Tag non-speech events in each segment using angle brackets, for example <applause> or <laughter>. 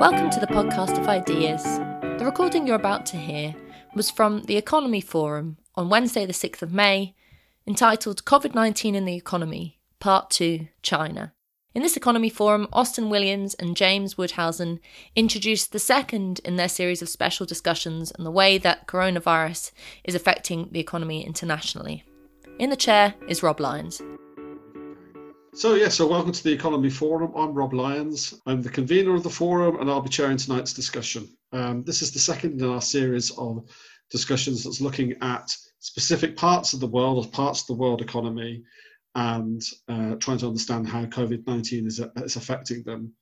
Welcome to the podcast of ideas. The recording you're about to hear was from the Economy Forum on Wednesday, the 6th of May, entitled COVID 19 in the Economy, Part 2 China. In this Economy Forum, Austin Williams and James Woudhuysen introduced the second in their series of special discussions on the way that coronavirus is affecting the economy internationally. In the chair is Rob Lyons. So, yeah, so welcome to the Economy Forum. I'm Rob Lyons. I'm the convener of the forum and I'll be chairing tonight's discussion. Um, this is the second in our series of discussions that's looking at specific parts of the world or parts of the world economy and uh, trying to understand how COVID 19 is, is affecting them.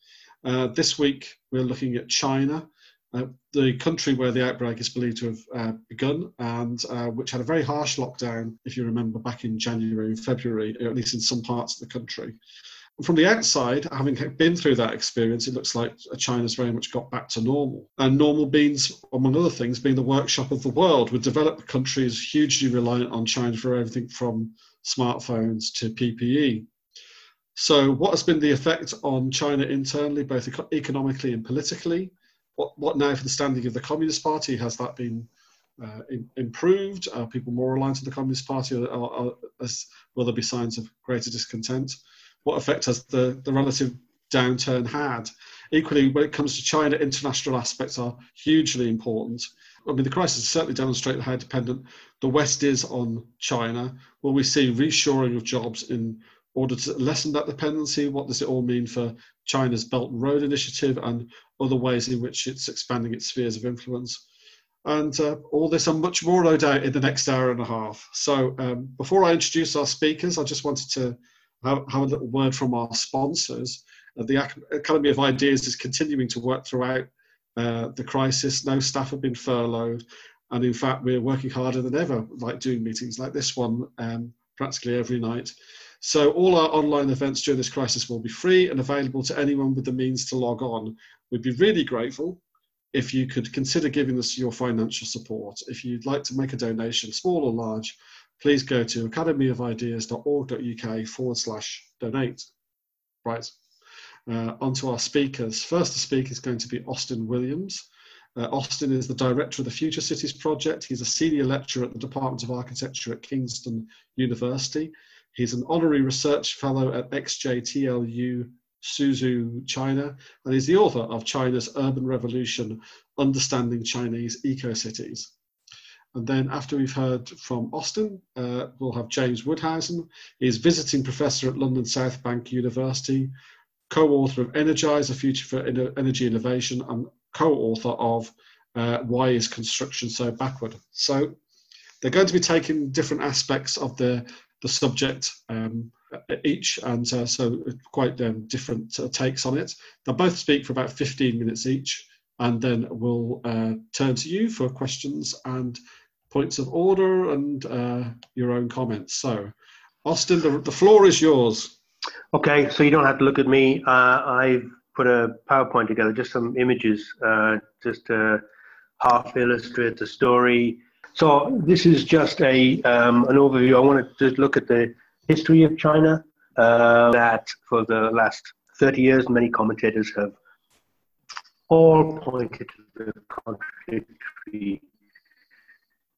Uh, this week, we're looking at China uh, the country where the outbreak is believed to have uh, begun and uh, which had a very harsh lockdown, if you remember, back in January and February, or at least in some parts of the country. From the outside, having been through that experience, it looks like China's very much got back to normal. And normal means, among other things, being the workshop of the world, with developed countries hugely reliant on China for everything from smartphones to PPE. So, what has been the effect on China internally, both economically and politically? What, what now for the standing of the Communist Party? Has that been uh, in, improved? Are people more aligned to the Communist Party, or, or, or as, will there be signs of greater discontent? What effect has the, the relative downturn had? Equally, when it comes to China, international aspects are hugely important. I mean, the crisis certainly demonstrated how dependent the West is on China. Will we see reshoring of jobs in order to lessen that dependency? What does it all mean for China's Belt and Road Initiative and other ways in which it's expanding its spheres of influence? And uh, all this and much more, no doubt, in the next hour and a half. So, um, before I introduce our speakers, I just wanted to have, have a little word from our sponsors. Uh, the Academy of Ideas is continuing to work throughout uh, the crisis. No staff have been furloughed. And in fact, we're working harder than ever, like doing meetings like this one um, practically every night. So all our online events during this crisis will be free and available to anyone with the means to log on. We'd be really grateful if you could consider giving us your financial support. If you'd like to make a donation, small or large, please go to academyofideas.org.uk forward slash donate. Right, uh, on to our speakers. First to speak is going to be Austin Williams. Uh, Austin is the director of the Future Cities Project. He's a senior lecturer at the Department of Architecture at Kingston University. He's an honorary research fellow at XJTLU Suzhou, China, and he's the author of China's Urban Revolution Understanding Chinese Eco-Cities. And then after we've heard from Austin, uh, we'll have James Woudhuysen. He's visiting professor at London South Bank University, co-author of Energize, A Future for Energy Innovation, and co-author of uh, Why is Construction So Backward? So they're going to be taking different aspects of the the subject um, each, and uh, so quite um, different uh, takes on it. They'll both speak for about 15 minutes each, and then we'll uh, turn to you for questions and points of order and uh, your own comments. So, Austin, the, the floor is yours. Okay, so you don't have to look at me. Uh, I've put a PowerPoint together, just some images, uh, just to half illustrate the story so this is just a um, an overview. I wanted to look at the history of China. Uh, that for the last 30 years, many commentators have all pointed to the contradictory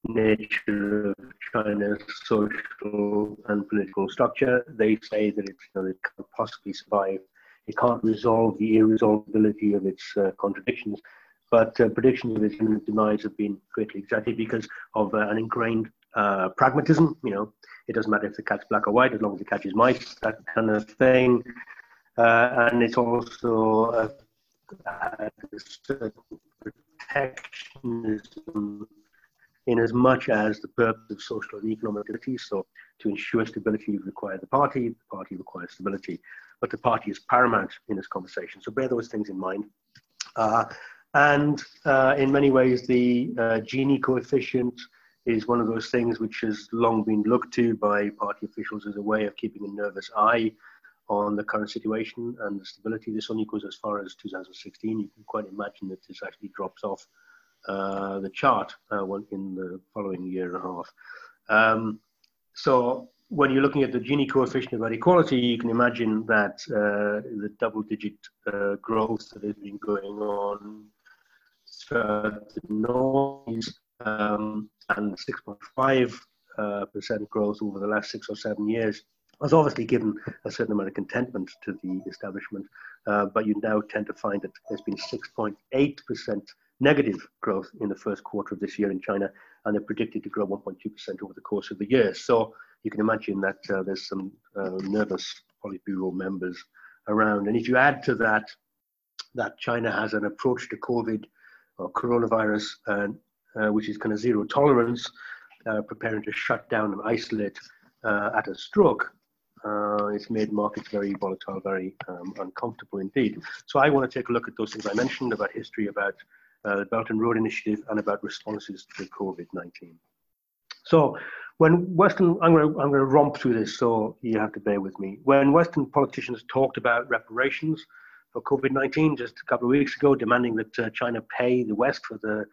nature of China's social and political structure. They say that you know, it can't possibly survive. It can't resolve the irresolvability of its uh, contradictions but uh, predictions of its imminent demise have been greatly exaggerated because of uh, an ingrained uh, pragmatism. You know, it doesn't matter if the cat's black or white as long as it catches mice, that kind of thing. Uh, and it's also uh, protectionism in as much as the purpose of social and economic stability. So, to ensure stability, you require the party, the party requires stability, but the party is paramount in this conversation. So, bear those things in mind. Uh, and uh, in many ways, the uh, Gini coefficient is one of those things which has long been looked to by party officials as a way of keeping a nervous eye on the current situation and the stability. This only goes as far as 2016. You can quite imagine that this actually drops off uh, the chart uh, in the following year and a half. Um, so when you're looking at the Gini coefficient about equality, you can imagine that uh, the double-digit uh, growth that has been going on the noise um, and 6.5 uh, percent growth over the last six or seven years has obviously given a certain amount of contentment to the establishment, uh, but you now tend to find that there's been 6.8 percent negative growth in the first quarter of this year in China, and they're predicted to grow 1.2 percent over the course of the year. So you can imagine that uh, there's some uh, nervous Politburo members around. And if you add to that that China has an approach to COVID or coronavirus, uh, uh which is kind of zero tolerance, uh, preparing to shut down and isolate uh, at a stroke, it's made markets very volatile, very um, uncomfortable indeed. So I want to take a look at those things I mentioned about history, about the Belt and Road Initiative, and about responses to COVID-19. So when Western, I'm going, to, I'm going to romp through this, so you have to bear with me. When Western politicians talked about reparations for COVID 19 just a couple of weeks ago, demanding that uh, China pay the West for the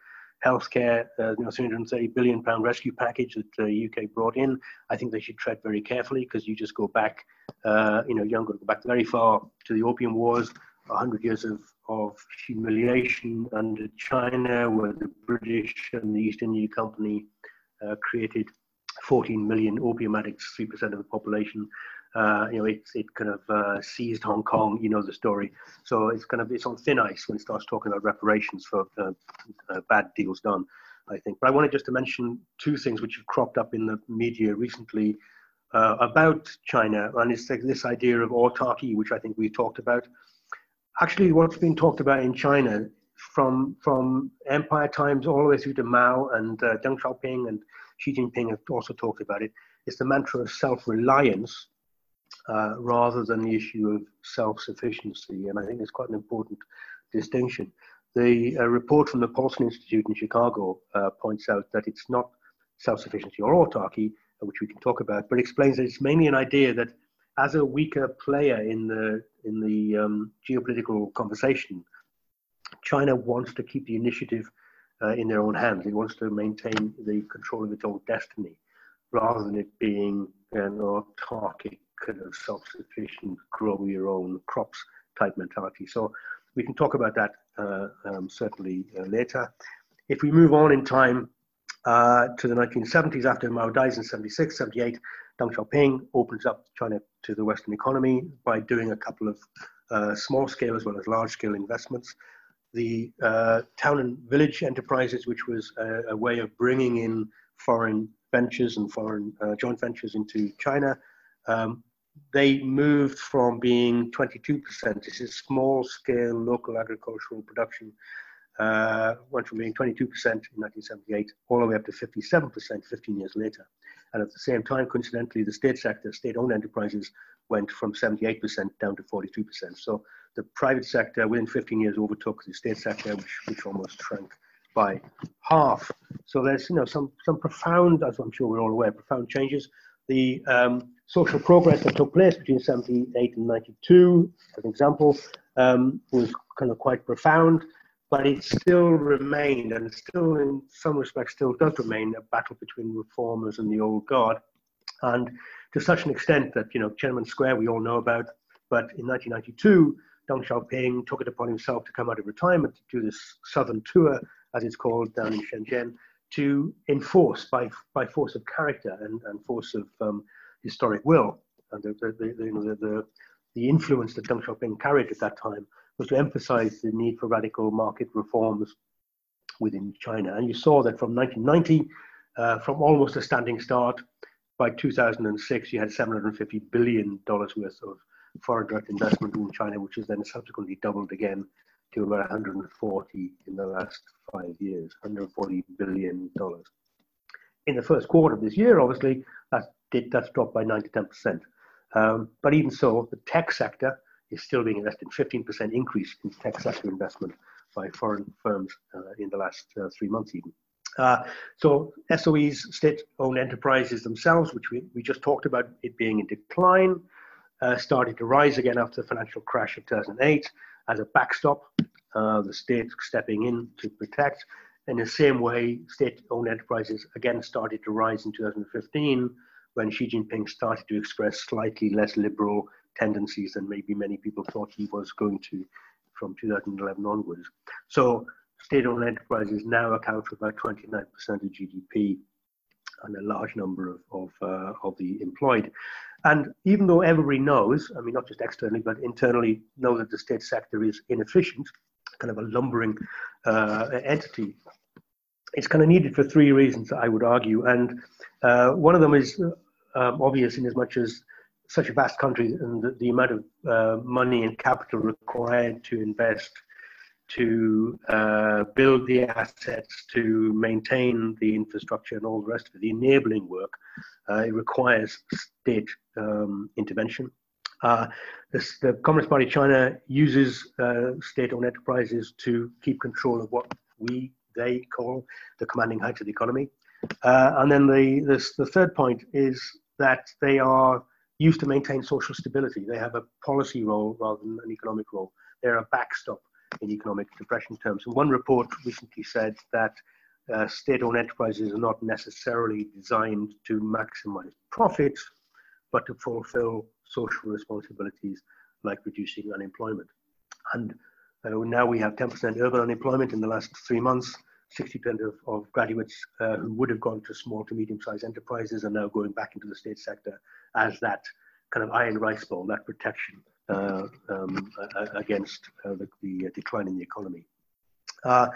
healthcare, uh, you know, 330 billion pound rescue package that the uh, UK brought in, I think they should tread very carefully because you just go back, uh, you know, you don't gonna go back very far to the Opium Wars, 100 years of, of humiliation under China, where the British and the East India Company uh, created 14 million opium addicts, 3% of the population. Uh, you know, it, it kind of uh, seized Hong Kong, you know the story. So it's kind of, it's on thin ice when it starts talking about reparations for uh, uh bad deals done, I think. But I wanted just to mention two things which have cropped up in the media recently uh, about China. And it's like this idea of autarky, which I think we talked about. Actually, what's been talked about in China from, from empire times all the way through to Mao and uh, Deng Xiaoping and Xi Jinping have also talked about it. it, is the mantra of self-reliance uh, rather than the issue of self-sufficiency. And I think it's quite an important distinction. The uh, report from the Paulson Institute in Chicago uh, points out that it's not self-sufficiency or autarky, which we can talk about, but explains that it's mainly an idea that as a weaker player in the in the um, geopolitical conversation, China wants to keep the initiative uh, in their own hands. It wants to maintain the control of its own destiny rather than it being an autarkic, kind of self-sufficient, grow your own crops type mentality. So we can talk about that uh, um, certainly uh, later. If we move on in time uh, to the 1970s, after Mao dies in 76, 78, Deng Xiaoping opens up China to the Western economy by doing a couple of uh, small scale as well as large scale investments the uh, town and village enterprises, which was a, a, way of bringing in foreign ventures and foreign uh, joint ventures into China. Um, they moved from being 22%, this is small scale local agricultural production, uh, went from being 22% in 1978 all the way up to 57% 15 years later. And at the same time, coincidentally, the state sector, state owned enterprises went from 78% down to 42%. So the private sector within 15 years overtook the state sector, which, which almost shrank by half. So there's you know some some profound, as I'm sure we're all aware, profound changes. The um, social progress that took place between 78 and 92, as an example, um, was kind of quite profound, but it still remained, and still in some respects still does remain, a battle between reformers and the old guard. And to such an extent that, you know, Tiananmen Square we all know about, but in 1992, Deng Xiaoping took it upon himself to come out of retirement to do this southern tour, as it's called, down in Shenzhen, to enforce by by force of character and, and force of um, historic will, and the the, the, the, the, influence that Deng Xiaoping carried at that time was to emphasize the need for radical market reforms within China. And you saw that from 1990, uh, from almost a standing start, by 2006, you had 750 billion dollars worth of foreign direct investment in China, which has then subsequently doubled again to about 140 in the last five years, 140 billion dollars. In the first quarter of this year, obviously, that did, that's dropped by 9 to 10 percent. Um, but even so, the tech sector is still being invested. 15% increase in tech sector investment by foreign firms uh, in the last uh, three months, even. Uh, so SOEs, state-owned enterprises themselves, which we, we just talked about it being in decline, uh, started to rise again after the financial crash of 2008 as a backstop, uh, the state stepping in to protect. In the same way, state-owned enterprises again started to rise in 2015 when Xi Jinping started to express slightly less liberal tendencies than maybe many people thought he was going to from 2011 onwards. So state-owned enterprises now account for about 29% of GDP and a large number of, of, uh, of the employed. And even though everybody knows, I mean, not just externally, but internally, know that the state sector is inefficient, kind of a lumbering uh, entity, it's kind of needed for three reasons, I would argue. And uh, one of them is um, obvious in as much as such a vast country and the, the amount of uh, money and capital required to invest to uh, build the assets, to maintain the infrastructure and all the rest of it, the enabling work, uh, it requires state um, intervention. Uh, this, the Communist Party of China uses uh, state-owned enterprises to keep control of what we, they call the commanding heights of the economy. Uh, and then the, this, the third point is that they are used to maintain social stability. They have a policy role rather than an economic role. They're a backstop in economic depression terms. And one report recently said that uh, state-owned enterprises are not necessarily designed to maximize profits, but to fulfill social responsibilities like reducing unemployment. And uh, now we have 10% urban unemployment in the last three months. 60% of, of graduates uh, who would have gone to small to medium-sized enterprises are now going back into the state sector as that kind of iron rice bowl, that protection um, against uh, the, the, decline in the economy. Uh,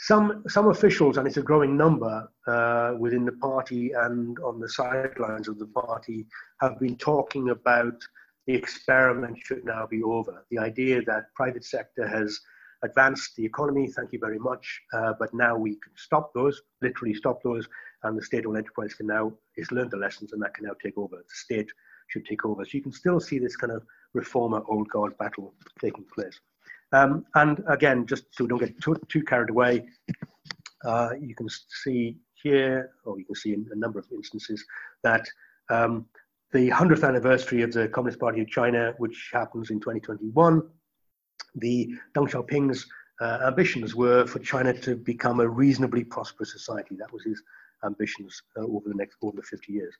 some, some officials, and it's a growing number uh, within the party and on the sidelines of the party, have been talking about the experiment should now be over. The idea that private sector has advanced the economy, thank you very much, uh, but now we can stop those, literally stop those, and the state-owned enterprise can now, has learned the lessons and that can now take over. The state should take over. So you can still see this kind of reformer old guard battle taking place. Um, and again, just so we don't get too, too carried away, uh, you can see here, or you can see in a number of instances, that um, the 100th anniversary of the Communist Party of China, which happens in 2021, the Deng Xiaoping's uh, ambitions were for China to become a reasonably prosperous society. That was his ambitions uh, over the next over the 50 years.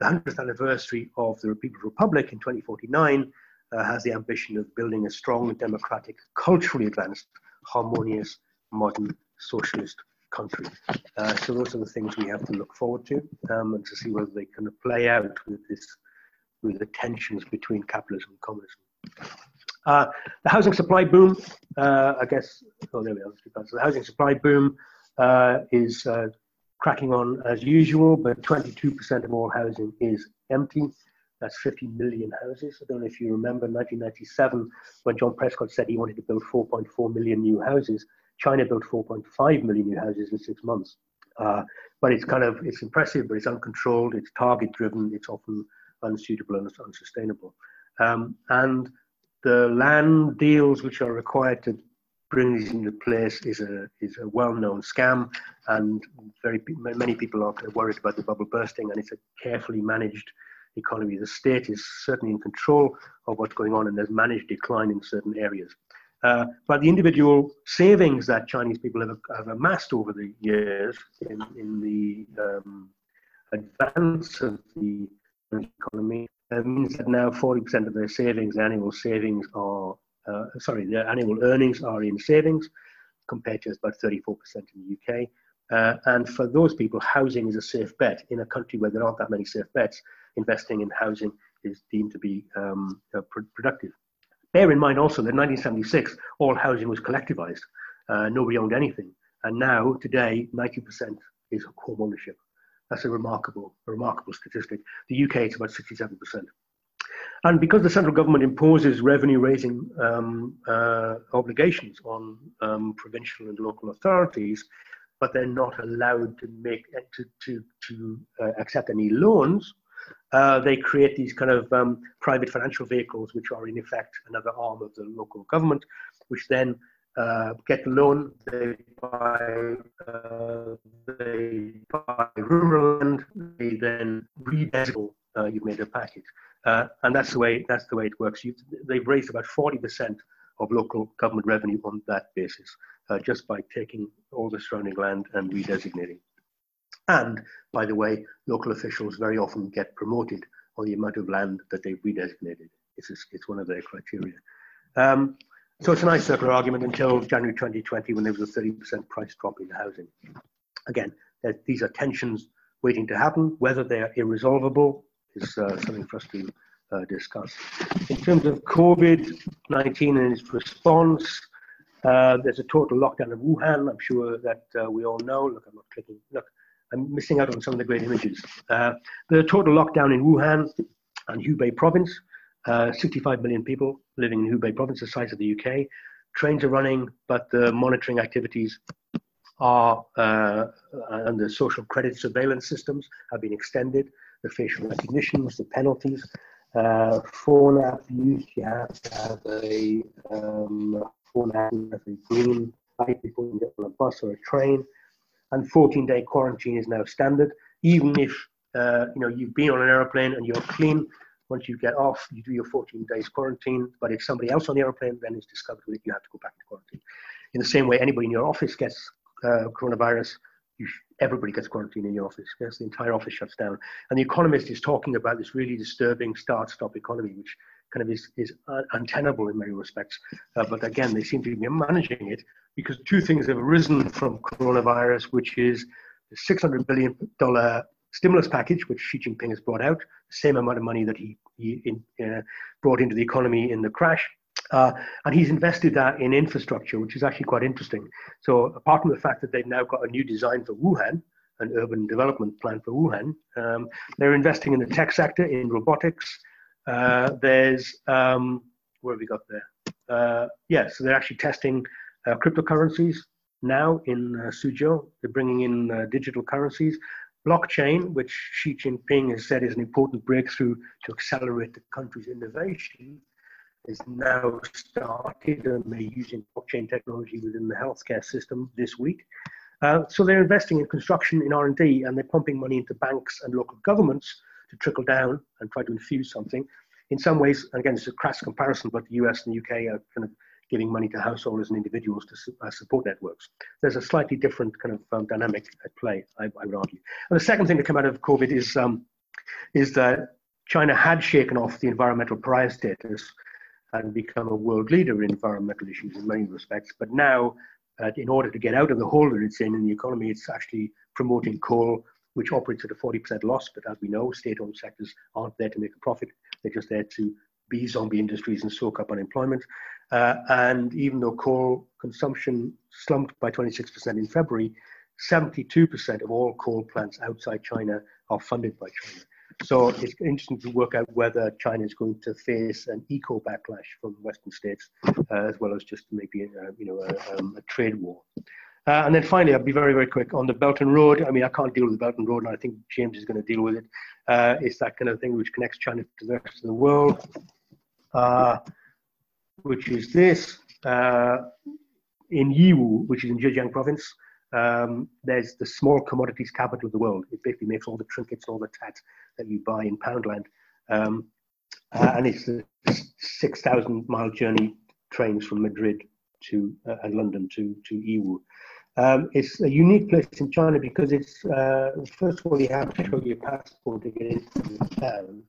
The 100th anniversary of the People's Republic in 2049 uh, has the ambition of building a strong, democratic, culturally advanced, harmonious, modern socialist country. Uh, so those are the things we have to look forward to um, and to see whether they can play out with this, with the tensions between capitalism and communism. Uh, the housing supply boom, uh, I guess, oh, there we are. So the housing supply boom uh, is uh, cracking on as usual, but 22% of all housing is empty. That's 50 million houses. I don't know if you remember 1997 when John Prescott said he wanted to build 4.4 million new houses. China built 4.5 million new houses in six months. Uh, but it's kind of it's impressive, but it's uncontrolled, it's target driven, it's often unsuitable and unsustainable. Um, and the land deals which are required to bring these into place is a is a well-known scam, and very many people are worried about the bubble bursting, and it's a carefully managed economy. The state is certainly in control of what's going on, and there's managed decline in certain areas. Uh, but the individual savings that Chinese people have, have amassed over the years in, in the um, advance of the economy uh, means that now 40% of their savings, annual savings, are uh, sorry, their annual earnings are in savings, compared to about 34% in the UK. Uh, and for those people, housing is a safe bet. In a country where there aren't that many safe bets, investing in housing is deemed to be um, uh, pr- productive. Bear in mind also that in 1976, all housing was collectivized. Uh, nobody owned anything. And now, today, 90% is home ownership. That's a remarkable, a remarkable statistic. The UK is about 67%. And because the central government imposes revenue raising um, uh, obligations on um, provincial and local authorities, but they're not allowed to make to to, to uh, accept any loans, uh, they create these kind of um, private financial vehicles, which are in effect another arm of the local government, which then uh, get the loan, they buy, uh, they buy rural land, they then redesignate. Uh, you've made a package, uh, and that's the way that's the way it works. You, they've raised about forty percent of local government revenue on that basis, uh, just by taking all the surrounding land and redesignating. And by the way, local officials very often get promoted on the amount of land that they've redesignated. It's, it's one of their criteria. Um, so it's a nice circular argument until January 2020 when there was a 30% price drop in housing. Again, these are tensions waiting to happen. Whether they're irresolvable is uh, something for us to uh, discuss. In terms of COVID-19 and its response, uh, there's a total lockdown of Wuhan. I'm sure that uh, we all know. Look, I'm not clicking. Look, I'm missing out on some of the great images. Uh, the total lockdown in Wuhan and Hubei province. Uh, 65 million people living in Hubei province, the size of the UK. Trains are running, but the monitoring activities are uh, and the social credit surveillance systems have been extended. The facial recognitions, the penalties, uh, phone app use. You have to have a um, phone app a green light before you get on a bus or a train and 14 day quarantine is now standard. Even if uh, you know you've been on an aeroplane and you're clean, once you get off, you do your 14 days quarantine. But if somebody else on the aeroplane then is discovered with it, you have to go back to quarantine. In the same way, anybody in your office gets uh, coronavirus, everybody gets quarantined in your office. Yes, the entire office shuts down. And the Economist is talking about this really disturbing start-stop economy, which kind of is, is untenable in many respects. Uh, but again, they seem to be managing it because two things have arisen from coronavirus, which is the $600 billion stimulus package, which Xi Jinping has brought out, the same amount of money that he, he in, uh, brought into the economy in the crash. Uh, and he's invested that in infrastructure, which is actually quite interesting. So, apart from the fact that they've now got a new design for Wuhan, an urban development plan for Wuhan, um, they're investing in the tech sector, in robotics, uh, there's um, where have we got there? Uh, yeah, so they're actually testing uh, cryptocurrencies now in uh, Suzhou. They're bringing in uh, digital currencies. Blockchain, which Xi Jinping has said is an important breakthrough to accelerate the country's innovation, is now started and they're using blockchain technology within the healthcare system this week. Uh, so they're investing in construction, in R&D, and they're pumping money into banks and local governments to trickle down and try to infuse something. In some ways, again, it's a crass comparison, but the US and the UK are kind of giving money to householders and individuals to uh, support networks. There's a slightly different kind of um, dynamic at play, I, I, would argue. And the second thing to come out of COVID is, um, is that China had shaken off the environmental pariah status and become a world leader in environmental issues in many respects. But now, uh, in order to get out of the hole that it's in in the economy, it's actually promoting coal which operates at a 40% loss. But as we know, state-owned sectors aren't there to make a profit. They're just there to be zombie industries and soak up unemployment. Uh, and even though coal consumption slumped by 26% in February, 72% of all coal plants outside China are funded by China. So it's interesting to work out whether China is going to face an eco backlash from Western states, uh, as well as just maybe uh, you know a, um, a trade war. Uh, and then finally, I'll be very, very quick on the Belt and Road. I mean, I can't deal with the Belt and Road, and I think James is going to deal with it. Uh, it's that kind of thing which connects China to the rest of the world, uh, which is this. Uh, in Yiwu, which is in Zhejiang province, um, there's the small commodities capital of the world. It basically makes all the trinkets, and all the tat that you buy in Poundland. Um, uh, and it's a 6,000 mile journey trains from Madrid to uh, and London to to Yiwu. Um, it's a unique place in China because it's uh, first of all you have to show your passport to get into the town,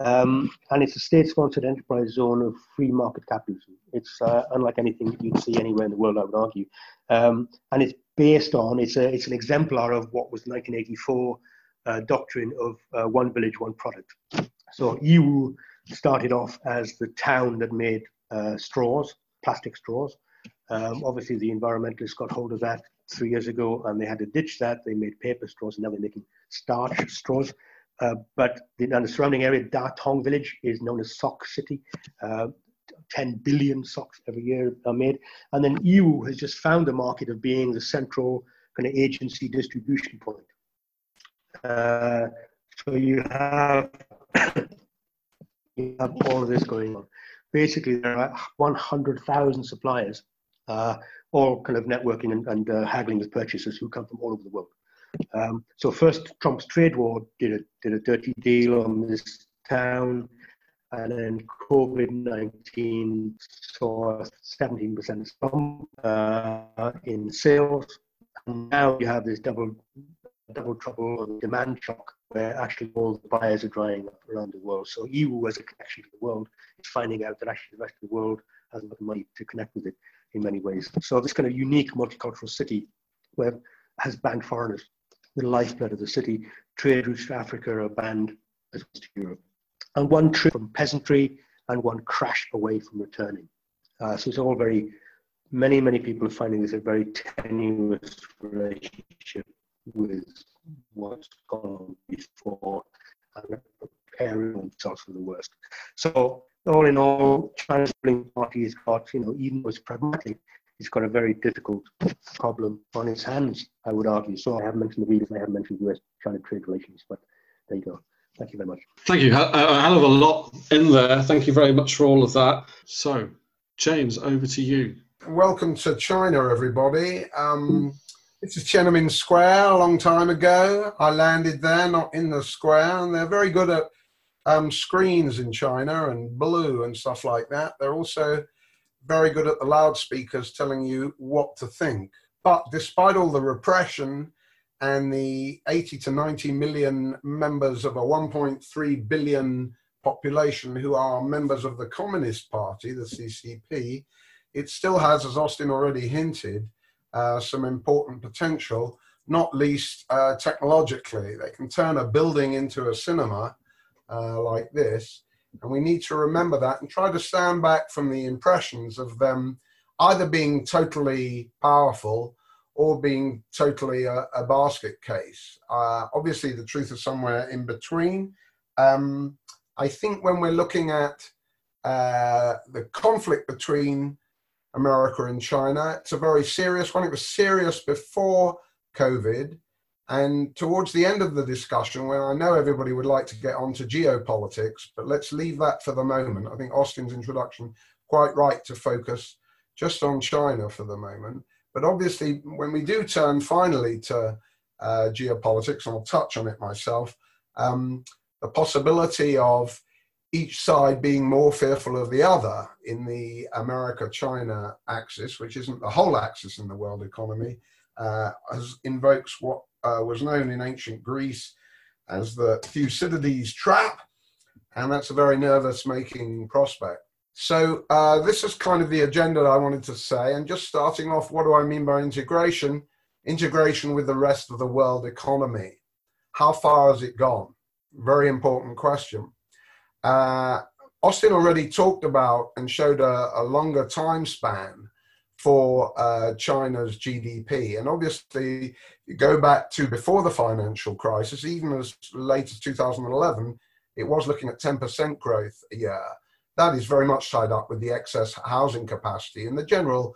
um, and it's a state-sponsored enterprise zone of free market capitalism. It's uh, unlike anything you'd see anywhere in the world, I would argue, um, and it's based on it's a it's an exemplar of what was the 1984 uh, doctrine of uh, one village, one product. So Yiwu started off as the town that made uh, straws plastic straws. Um, obviously, the environmentalists got hold of that three years ago and they had to ditch that. They made paper straws and now they're making starch straws. Uh, but the, and the surrounding area, Datang village, is known as Sock City. Uh, 10 billion socks every year are made. And then Yiwu has just found the market of being the central kind of agency distribution point. Uh, so you have, <coughs> you have all this going on basically there are 100,000 suppliers, uh, all kind of networking and, and uh, haggling with purchasers who come from all over the world. Um, so first, Trump's trade war did a did a dirty deal on this town, and then COVID-19 saw 17% slump uh, in sales. And now you have this double double trouble or demand shock, where actually all the buyers are drying up around the world. So Yiwu, as a connection to the world, is finding out that actually the rest of the world got the money to connect with it in many ways. So this kind of unique multicultural city where has banned foreigners, the lifeblood of the city, trade routes to Africa are banned as well as to Europe. And one trip from peasantry and one crash away from returning. Uh, so it's all very, many, many people are finding this a very tenuous relationship with what's gone before and preparing themselves for the worst. So all in all, China's ruling party has got, you know, even though it's pragmatic, it's got a very difficult problem on its hands, I would argue. So I haven't mentioned the readers, I haven't mentioned US-China trade relations, but there you go. Thank you very much. Thank you. A, a hell of a lot in there. Thank you very much for all of that. So, James, over to you. Welcome to China, everybody. Um, this is Tiananmen Square a long time ago. I landed there, not in the square, and they're very good at um, screens in China and blue and stuff like that. They're also very good at the loudspeakers telling you what to think. But despite all the repression and the 80 to 90 million members of a 1.3 billion population who are members of the Communist Party, the CCP, it still has, as Austin already hinted, uh, some important potential, not least uh, technologically. They can turn a building into a cinema uh, like this, and we need to remember that and try to stand back from the impressions of them either being totally powerful or being totally a, a basket case. Uh, obviously, the truth is somewhere in between. Um, I think when we're looking at uh, the conflict between America and China, it's a very serious one. It was serious before COVID. And towards the end of the discussion, when I know everybody would like to get onto geopolitics, but let's leave that for the moment. I think Austin's introduction quite right to focus just on China for the moment. But obviously, when we do turn finally to uh, geopolitics, and I'll touch on it myself, um, the possibility of each side being more fearful of the other in the America China axis, which isn't the whole axis in the world economy, uh, as invokes what uh, was known in ancient Greece as the Thucydides trap, and that's a very nervous making prospect. So uh, this is kind of the agenda I wanted to say. And just starting off, what do I mean by integration? Integration with the rest of the world economy. How far has it gone? Very important question. Uh, Austin already talked about and showed a, a longer time span for uh, China's GDP. And obviously, go back to before the financial crisis, even as late as 2011, it was looking at 10% growth a year that is very much tied up with the excess housing capacity and the general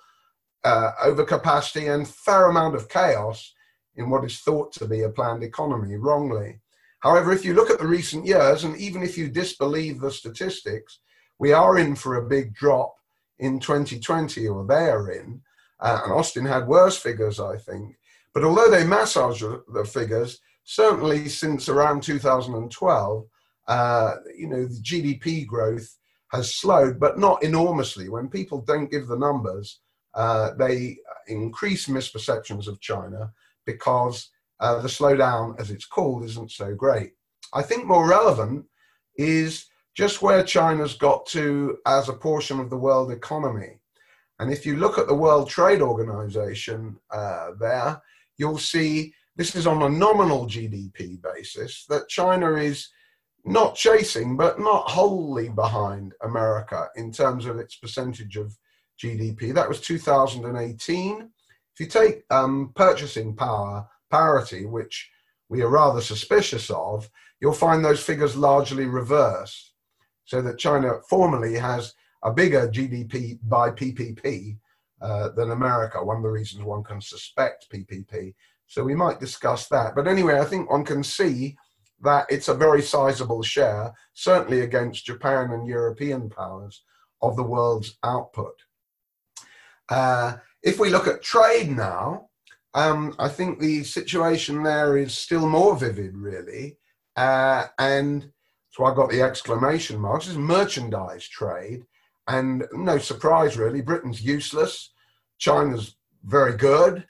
uh, overcapacity and fair amount of chaos in what is thought to be a planned economy wrongly. However, if you look at the recent years, and even if you disbelieve the statistics, we are in for a big drop in 2020, or they are in. Uh, and Austin had worse figures, I think. But although they massage the figures, certainly since around 2012, uh, you know, the GDP growth has slowed, but not enormously. When people don't give the numbers, uh, they increase misperceptions of China because uh, the slowdown, as it's called, isn't so great. I think more relevant is just where China's got to as a portion of the world economy. And if you look at the World Trade Organization uh, there, you'll see this is on a nominal GDP basis that China is not chasing, but not wholly behind America in terms of its percentage of GDP. That was 2018. If you take um, purchasing power parity, which we are rather suspicious of, you'll find those figures largely reverse. So that China formally has a bigger GDP by PPP uh, than America. One of the reasons one can suspect PPP. So we might discuss that. But anyway, I think one can see that it's a very sizable share, certainly against Japan and European powers, of the world's output. Uh, if we look at trade now, um, I think the situation there is still more vivid, really. Uh, and so I got the exclamation marks. This is merchandise trade. And no surprise, really, Britain's useless. China's very good.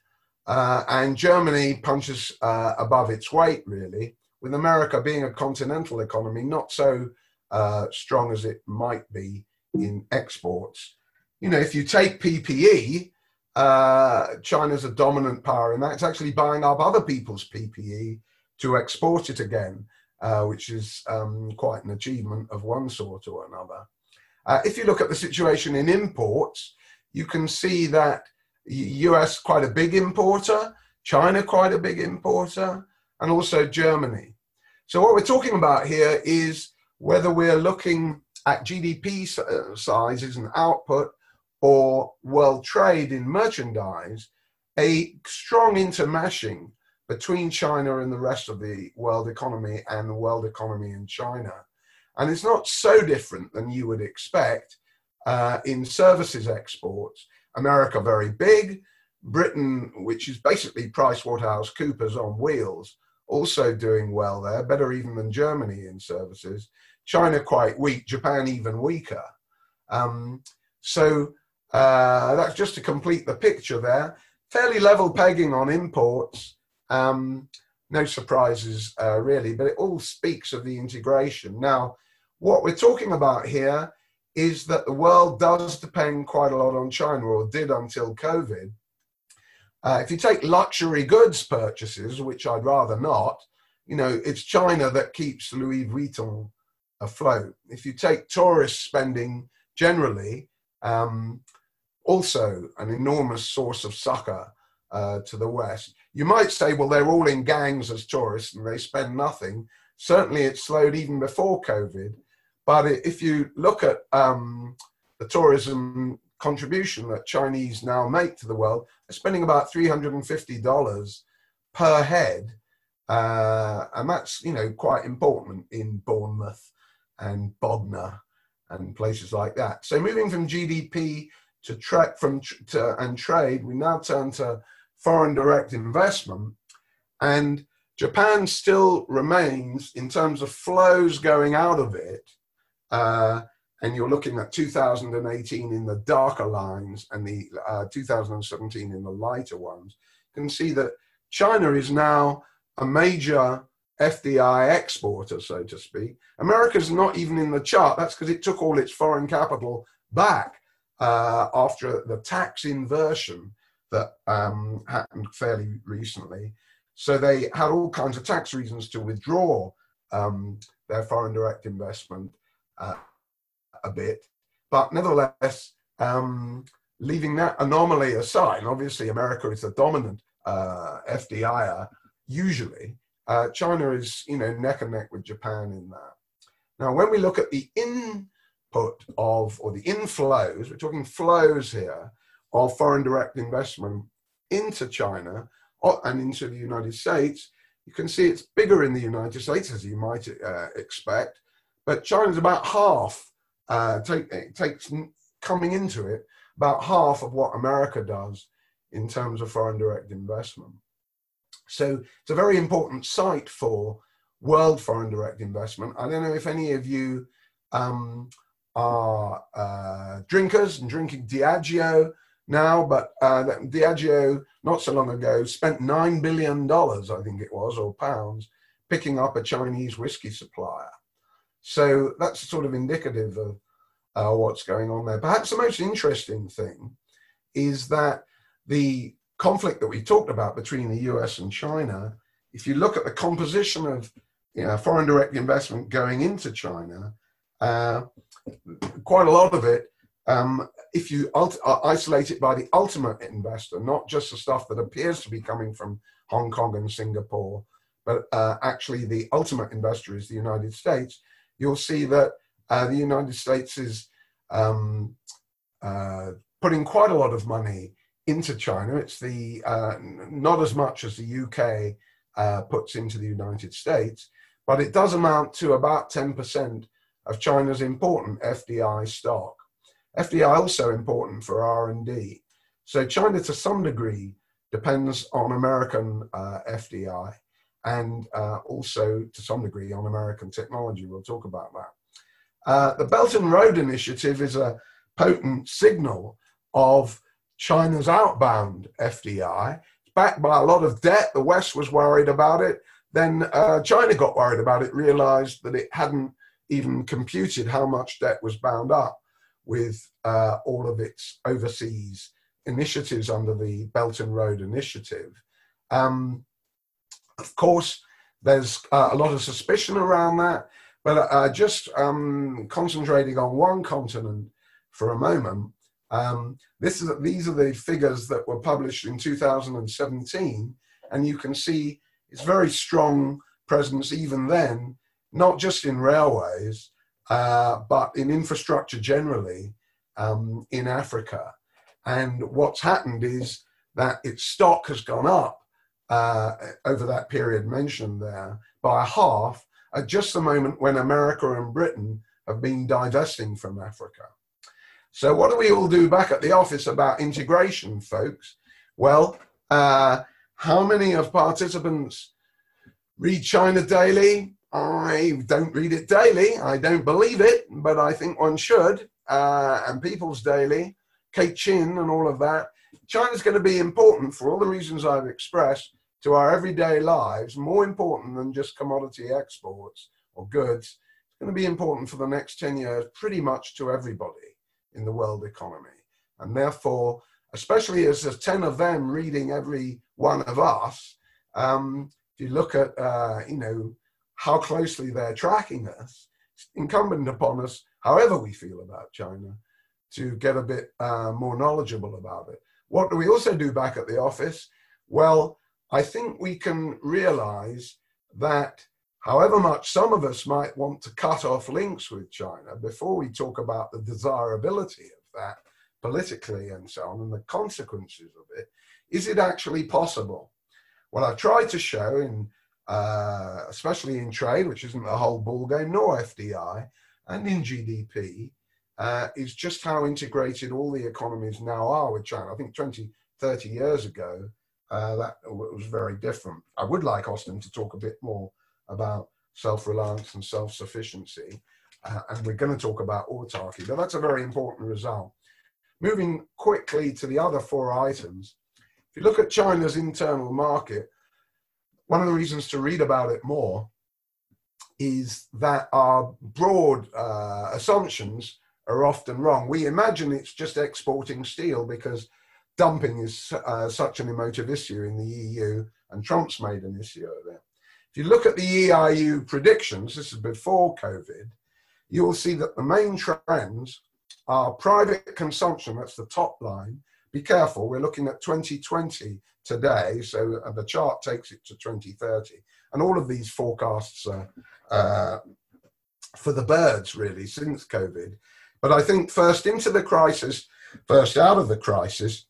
Uh, and Germany punches uh, above its weight, really, with America being a continental economy, not so uh, strong as it might be in exports. You know, if you take PPE, uh, China's a dominant power and that's actually buying up other people's PPE to export it again, uh, which is um, quite an achievement of one sort or another. Uh, if you look at the situation in imports, you can see that US quite a big importer, China quite a big importer, and also Germany. So what we're talking about here is whether we're looking at GDP uh, sizes and output or world trade in merchandise, a strong intermeshing between China and the rest of the world economy and the world economy in China. And it's not so different than you would expect uh, in services exports. America very big, Britain, which is basically PricewaterhouseCoopers on wheels, also doing well there, better even than Germany in services. China quite weak, Japan even weaker. Um, so uh, that's just to complete the picture there. Fairly level pegging on imports. Um, no surprises uh, really, but it all speaks of the integration. Now, what we're talking about here is that the world does depend quite a lot on China, or did until COVID. Uh, if you take luxury goods purchases, which I'd rather not, you know, it's China that keeps Louis Vuitton afloat. If you take tourist spending generally, um, also an enormous source of succor uh, to the West. You might say, well, they're all in gangs as tourists and they spend nothing. Certainly, it slowed even before COVID. But if you look at um, the tourism contribution that Chinese now make to the world, they're spending about $350 per head. Uh, and that's, you know, quite important in Bournemouth and Bognor and places like that. So moving from GDP to track from to, and trade, we now turn to foreign direct investment, and Japan still remains in terms of flows going out of it. Uh, and you're looking at 2018 in the darker lines and the uh, 2017 in the lighter ones. You can see that China is now a major FDI exporter, so to speak. America's not even in the chart. That's because it took all its foreign capital back uh, after the tax inversion that um, happened fairly recently. So they had all kinds of tax reasons to withdraw um, their foreign direct investment uh, a bit. But nevertheless, um, leaving that anomaly aside, obviously America is the dominant uh, FDIer usually. Uh, China is, you know, neck and neck with Japan in that. Now, when we look at the input of, or the inflows, we're talking flows here, of foreign direct investment into China and into the United States, you can see it's bigger in the United States, as you might uh, expect, but China's about half, uh, take, takes coming into it, about half of what America does in terms of foreign direct investment. So it's a very important site for world foreign direct investment. I don't know if any of you um, are uh, drinkers and drinking Diageo now, but uh, Diageo not so long ago spent nine billion dollars, I think it was, or pounds, picking up a Chinese whiskey supplier. So that's sort of indicative of uh, what's going on there. Perhaps the most interesting thing is that the conflict that we talked about between the US and China, if you look at the composition of you know, foreign direct investment going into China, uh, quite a lot of it, um, if you uh, isolate it by the ultimate investor, not just the stuff that appears to be coming from Hong Kong and Singapore, but uh, actually the ultimate investor is the United States, you'll see that uh, the United States is um, uh, putting quite a lot of money into China. It's the uh, not as much as the UK uh, puts into the United States, but it does amount to about 10% of China's important FDI stock. FDI also important for R&D. So China to some degree depends on American uh, FDI and uh, also to some degree on American technology. We'll talk about that. Uh, the Belt and Road Initiative is a potent signal of China's outbound FDI. It's backed by a lot of debt. The West was worried about it. Then uh, China got worried about it, realized that it hadn't even computed how much debt was bound up with uh, all of its overseas initiatives under the Belt and Road Initiative. Um, of course, there's uh, a lot of suspicion around that, but uh, just um, concentrating on one continent for a moment, um, this is, these are the figures that were published in 2017, and you can see it's very strong presence even then, not just in railways, uh, but in infrastructure generally um, in Africa. And what's happened is that its stock has gone up uh, over that period mentioned there by half at just the moment when America and Britain have been divesting from Africa. So, what do we all do back at the office about integration, folks? Well, uh, how many of participants read China Daily? I don't read it daily. I don't believe it, but I think one should. Uh, and People's Daily, Caixin, and all of that. China's going to be important for all the reasons I've expressed to our everyday lives, more important than just commodity exports or goods. It's going to be important for the next 10 years, pretty much to everybody in the world economy. And therefore, especially as there's 10 of them reading every one of us, um, if you look at, uh, you know, how closely they're tracking us, it's incumbent upon us, however we feel about China, to get a bit uh, more knowledgeable about it. What do we also do back at the office? Well, I think we can realize that however much some of us might want to cut off links with China, before we talk about the desirability of that politically and so on and the consequences of it, is it actually possible? What I've tried to show in uh, especially in trade, which isn't the whole ballgame, nor FDI, and in GDP, uh, is just how integrated all the economies now are with China. I think 20, 30 years ago, uh, that was very different. I would like Austin to talk a bit more about self-reliance and self-sufficiency, uh, and we're going to talk about autarky, but that's a very important result. Moving quickly to the other four items, if you look at China's internal market, one of the reasons to read about it more is that our broad uh, assumptions are often wrong. We imagine it's just exporting steel because dumping is uh, such an emotive issue in the EU, and Trump's made an issue of it. If you look at the EIU predictions, this is before COVID, you will see that the main trends are private consumption, that's the top line. Be careful, we're looking at 2020 today, so the chart takes it to 2030. And all of these forecasts are uh, for the birds, really, since COVID. But I think first into the crisis, first out of the crisis,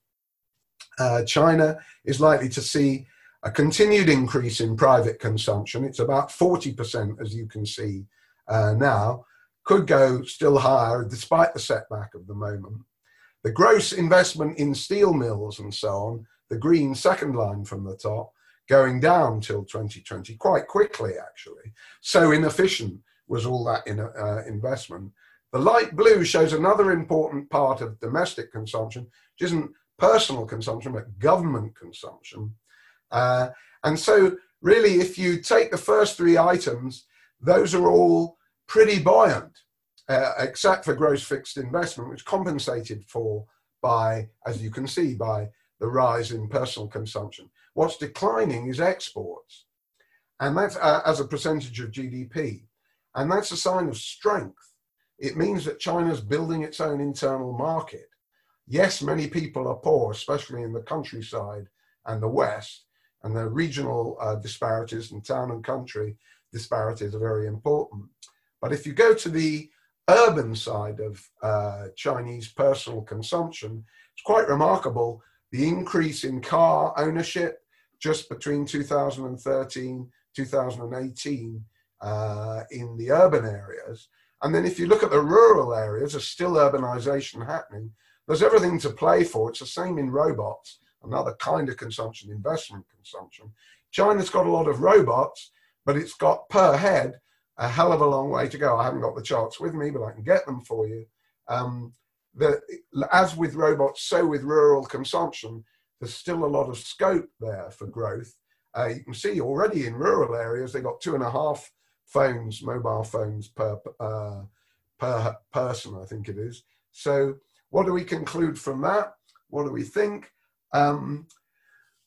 uh, China is likely to see a continued increase in private consumption. It's about 40%, as you can see uh, now, could go still higher despite the setback of the moment. The gross investment in steel mills and so on, the green second line from the top, going down till 2020 quite quickly, actually. So inefficient was all that in, uh, investment. The light blue shows another important part of domestic consumption, which isn't personal consumption, but government consumption. Uh, and so, really, if you take the first three items, those are all pretty buoyant, uh, except for gross fixed investment, which compensated for by, as you can see, by the rise in personal consumption. What's declining is exports, and that's uh, as a percentage of GDP. And that's a sign of strength. It means that China's building its own internal market yes, many people are poor, especially in the countryside and the West, and the regional uh, disparities in town and country disparities are very important. But if you go to the urban side of uh, Chinese personal consumption, it's quite remarkable the increase in car ownership just between 2013 2018 uh, in the urban areas. And then if you look at the rural areas, there's still urbanization happening, there's everything to play for. It's the same in robots, another kind of consumption, investment consumption. China's got a lot of robots, but it's got per head a hell of a long way to go. I haven't got the charts with me, but I can get them for you. Um, the, as with robots, so with rural consumption, there's still a lot of scope there for growth. Uh, you can see already in rural areas, they've got two and a half phones, mobile phones per, uh, per person, I think it is. So what do we conclude from that? What do we think? Um,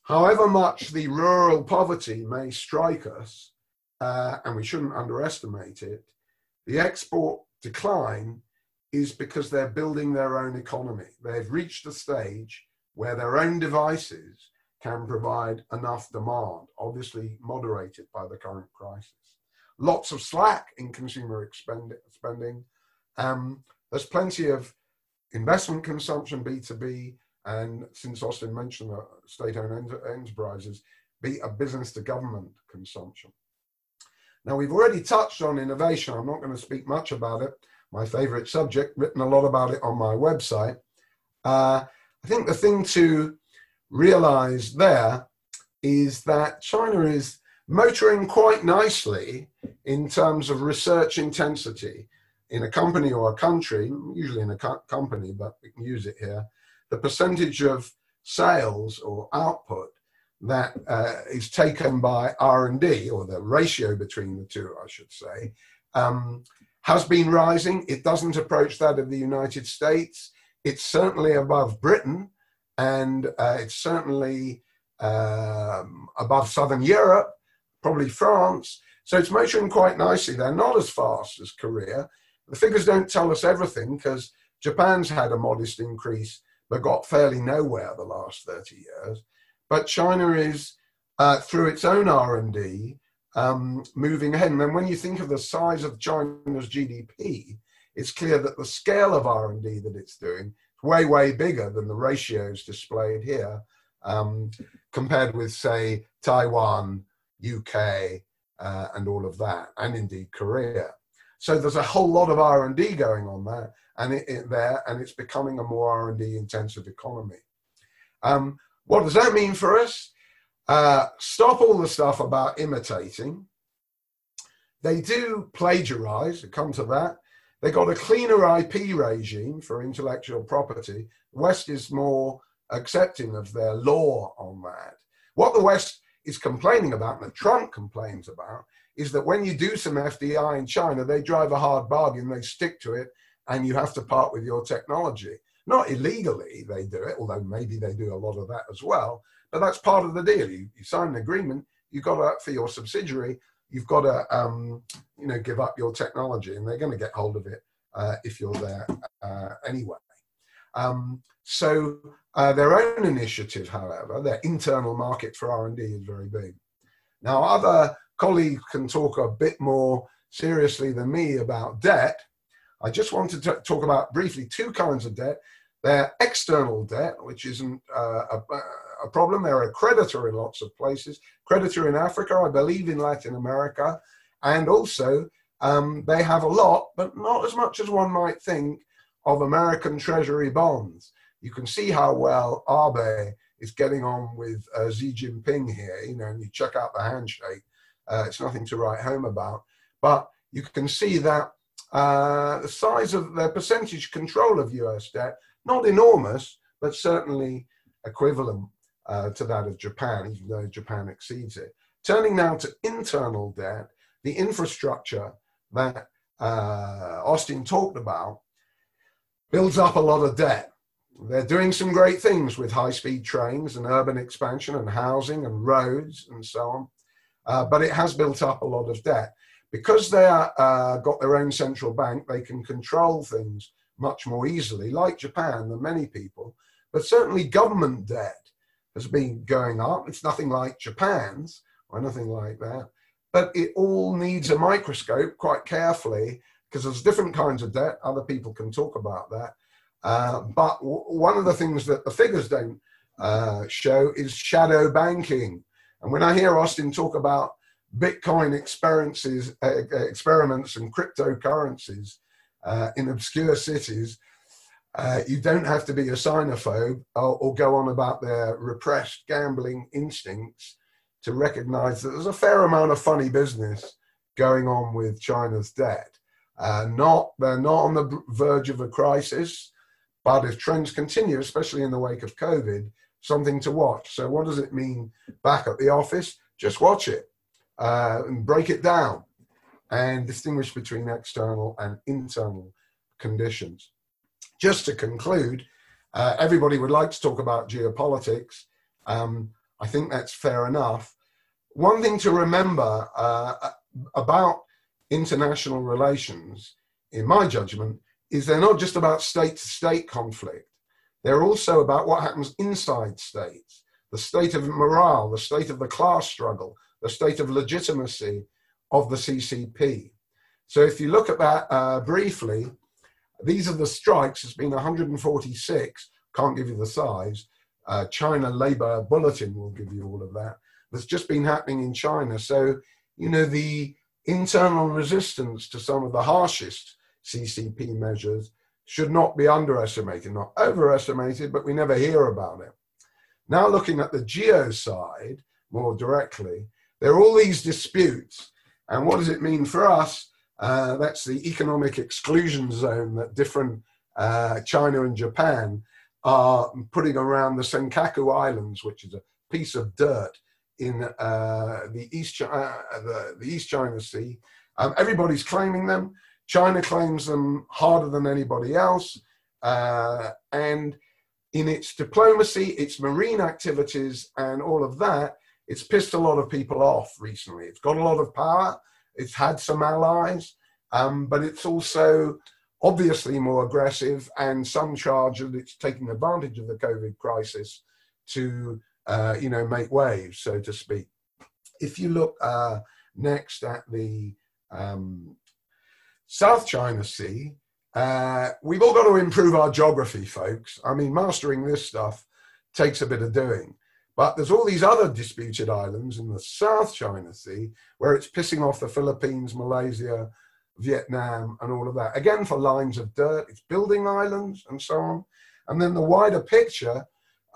however much the rural poverty may strike us, uh, and we shouldn't underestimate it, the export decline is because they're building their own economy. They've reached a stage where their own devices can provide enough demand, obviously moderated by the current crisis. Lots of slack in consumer expend- spending. Um, there's plenty of investment consumption, B2B, and since Austin mentioned the state-owned enterprises, be a business to government consumption. Now we've already touched on innovation. I'm not going to speak much about it. My favorite subject, written a lot about it on my website. Uh, I think the thing to realize there is that China is motoring quite nicely in terms of research intensity in a company or a country, usually in a co company, but we can use it here, the percentage of sales or output that uh, is taken by R&D, or the ratio between the two, I should say, um, has been rising. It doesn't approach that of the United States. It's certainly above Britain, and uh, it's certainly um, above Southern Europe, probably France. So it's motoring quite nicely. They're not as fast as Korea. The figures don't tell us everything because Japan's had a modest increase but got fairly nowhere the last 30 years. But China is, uh, through its own R&D, um, moving ahead. And then when you think of the size of China's GDP, it's clear that the scale of R&D that it's doing is way, way bigger than the ratios displayed here um, compared with, say, Taiwan, UK, uh, and all of that, and indeed Korea. So there's a whole lot of R&D going on there, and it, it there, and it's becoming a more R&D intensive economy. Um, what does that mean for us? Uh, stop all the stuff about imitating. They do plagiarize, come to that. They got a cleaner IP regime for intellectual property. The West is more accepting of their law on that. What the West is complaining about, and Trump complains about, is that when you do some FDI in China, they drive a hard bargain, they stick to it, and you have to part with your technology. Not illegally, they do it, although maybe they do a lot of that as well. But that's part of the deal. You, you sign an agreement, you've got to, for your subsidiary, you've got to, um, you know, give up your technology, and they're going to get hold of it uh, if you're there uh, anyway. Um, so uh, their own initiative, however, their internal market for R&D is very big. Now, other colleagues can talk a bit more seriously than me about debt, I just wanted to talk about briefly two kinds of debt. They're external debt, which isn't uh, a, a, problem. They're a creditor in lots of places. Creditor in Africa, I believe in Latin America. And also, um, they have a lot, but not as much as one might think, of American Treasury bonds. You can see how well Abe is getting on with uh, Xi Jinping here. You know, and you check out the handshake. Uh, it's nothing to write home about. But you can see that uh, the size of the percentage control of US debt, not enormous, but certainly equivalent uh, to that of Japan, even though Japan exceeds it. Turning now to internal debt, the infrastructure that uh, Austin talked about builds up a lot of debt. They're doing some great things with high speed trains and urban expansion and housing and roads and so on, uh, but it has built up a lot of debt because they are uh, got their own central bank, they can control things much more easily, like Japan, than many people. But certainly, government debt has been going up. It's nothing like Japan's or nothing like that. But it all needs a microscope quite carefully because there's different kinds of debt. Other people can talk about that. Uh, but one of the things that the figures don't uh, show is shadow banking. And when I hear Austin talk about Bitcoin experiences, uh, experiments and cryptocurrencies uh, in obscure cities, uh, you don't have to be a xenophobe or, or, go on about their repressed gambling instincts to recognize that there's a fair amount of funny business going on with China's debt. Uh, not they're not on the verge of a crisis, but if trends continue, especially in the wake of COVID, something to watch. So, what does it mean back at the office? Just watch it uh, and break it down and distinguish between external and internal conditions. Just to conclude, uh, everybody would like to talk about geopolitics. Um, I think that's fair enough. One thing to remember uh, about international relations, in my judgment, is they're not just about state to state conflict. They're also about what happens inside states, the state of morale, the state of the class struggle, the state of legitimacy of the CCP. So if you look at that uh, briefly, these are the strikes. It's been 146. Can't give you the size. Uh, China Labor Bulletin will give you all of that. That's just been happening in China. So, you know, the internal resistance to some of the harshest CCP measures should not be underestimated, not overestimated, but we never hear about it. Now, looking at the geo side more directly, there are all these disputes. And what does it mean for us? Uh, that's the economic exclusion zone that different uh, China and Japan are putting around the Senkaku Islands, which is a piece of dirt in uh, the, East, uh, the, the, East China Sea. Um, everybody's claiming them. China claims them harder than anybody else. Uh, and in its diplomacy, its marine activities, and all of that, it's pissed a lot of people off recently. It's got a lot of power. It's had some allies, um, but it's also obviously more aggressive, and some charge that it's taking advantage of the COVID crisis to, uh, you know, make waves, so to speak. If you look uh, next at the um, South China Sea, uh, we've all got to improve our geography, folks. I mean, mastering this stuff takes a bit of doing. But there's all these other disputed islands in the South China Sea where it's pissing off the Philippines, Malaysia, Vietnam, and all of that. Again, for lines of dirt, it's building islands and so on. And then the wider picture,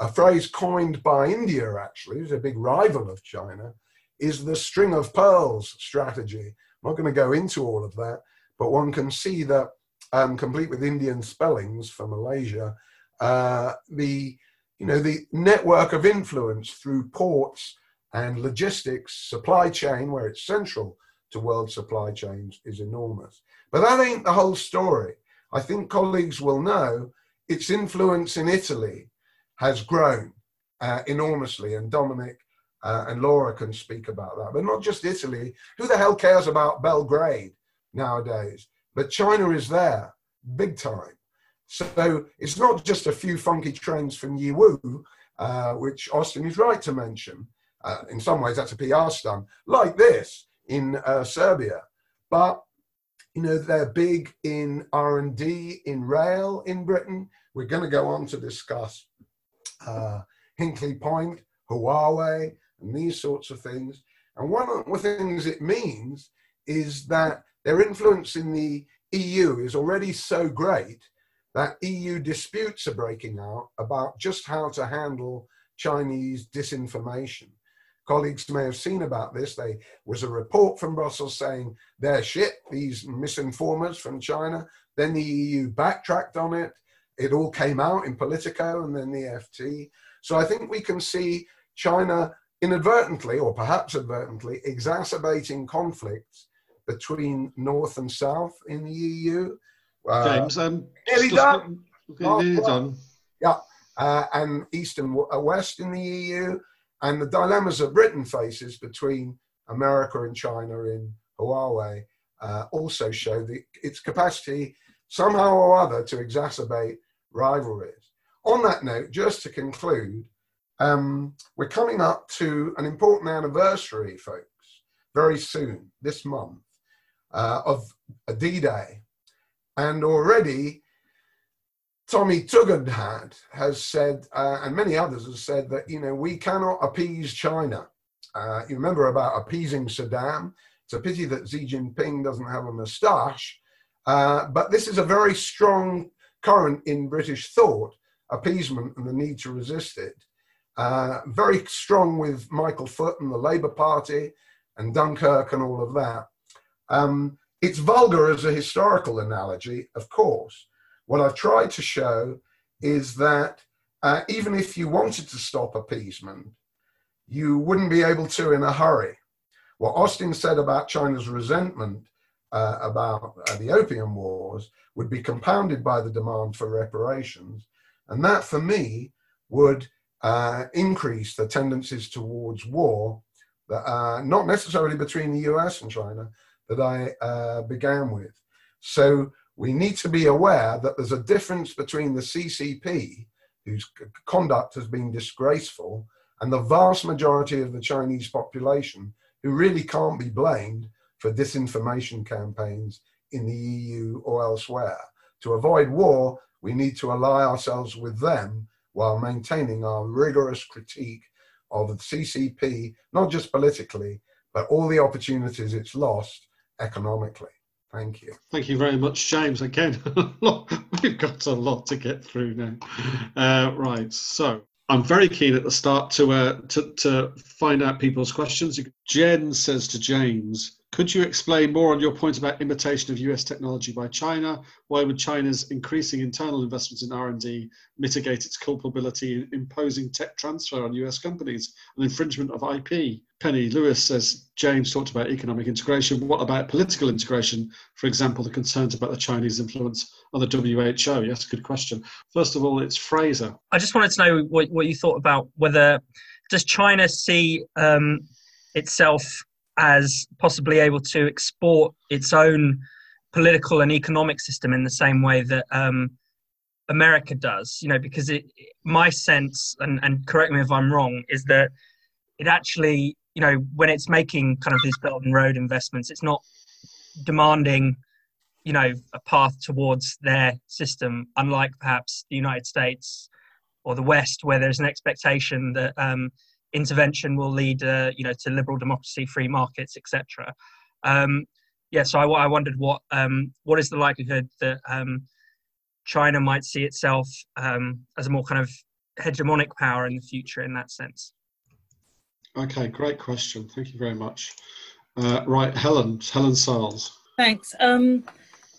a phrase coined by India, actually, who's a big rival of China, is the string of pearls strategy. I'm not going to go into all of that, but one can see that, um, complete with Indian spellings for Malaysia, uh, the you know the network of influence through ports and logistics, supply chain, where it's central to world supply chains, is enormous. But that ain't the whole story. I think colleagues will know its influence in Italy has grown uh, enormously, and Dominic uh, and Laura can speak about that. But not just Italy. Who the hell cares about Belgrade nowadays? But China is there, big time. So it's not just a few funky trains from Yiwu, uh, which Austin is right to mention. Uh, in some ways, that's a PR stunt, like this in uh, Serbia. But you know they're big in R&D in rail in Britain. We're going to go on to discuss uh, Hinkley Point, Huawei, and these sorts of things. And one of the things it means is that their influence in the EU is already so great that EU disputes are breaking out about just how to handle Chinese disinformation. Colleagues may have seen about this. There was a report from Brussels saying they're shit, these misinformers from China. Then the EU backtracked on it. It all came out in Politico and then the FT. So I think we can see China inadvertently, or perhaps advertently, exacerbating conflicts between North and South in the EU James, um, nearly done. nearly done. Yeah, uh, and East and uh, West in the EU, and the dilemmas that Britain faces between America and China in Huawei uh, also show the, its capacity somehow or other to exacerbate rivalries. On that note, just to conclude, um, we're coming up to an important anniversary, folks, very soon, this month, uh, of a D-Day, and already, Tommy Tugendhat has said, uh, and many others have said that, you know, we cannot appease China. Uh, you remember about appeasing Saddam? It's a pity that Xi Jinping doesn't have a moustache. Uh, but this is a very strong current in British thought, appeasement and the need to resist it. Uh, very strong with Michael Foot and the Labour Party and Dunkirk and all of that. Um, it's vulgar as a historical analogy, of course. What I've tried to show is that uh, even if you wanted to stop appeasement, you wouldn't be able to in a hurry. What Austin said about China's resentment uh, about uh, the Opium Wars would be compounded by the demand for reparations. And that, for me, would uh, increase the tendencies towards war, not necessarily between the US and China, that I uh, began with. So we need to be aware that there's a difference between the CCP, whose conduct has been disgraceful, and the vast majority of the Chinese population who really can't be blamed for disinformation campaigns in the EU or elsewhere. To avoid war, we need to ally ourselves with them while maintaining our rigorous critique of the CCP, not just politically, but all the opportunities it's lost economically. Thank you. Thank you very much, James. Again, <laughs> we've got a lot to get through now. Uh, right, so I'm very keen at the start to, uh, to to find out people's questions. Jen says to James, "Could you explain more on your point about imitation of U.S. technology by China? Why would China's increasing internal investments in R&D mitigate its culpability in imposing tech transfer on U.S. companies and infringement of IP?" Penny Lewis says James talked about economic integration. What about political integration? For example, the concerns about the Chinese influence on the WHO. Yes, good question. First of all, it's Fraser. I just wanted to know what, what you thought about whether does China see um, itself as possibly able to export its own political and economic system in the same way that um, America does. You know, because it, my sense, and, and correct me if I'm wrong, is that it actually you know, when it's making kind of these Belt and Road investments, it's not demanding, you know, a path towards their system, unlike perhaps the United States or the West, where there's an expectation that um, intervention will lead, uh, you know, to liberal democracy, free markets, etc. Um, yeah, so I, I wondered what um, what is the likelihood that um, China might see itself um, as a more kind of hegemonic power in the future in that sense. Okay, great question. Thank you very much. Uh, right, Helen, Helen Sarles. Thanks. Um,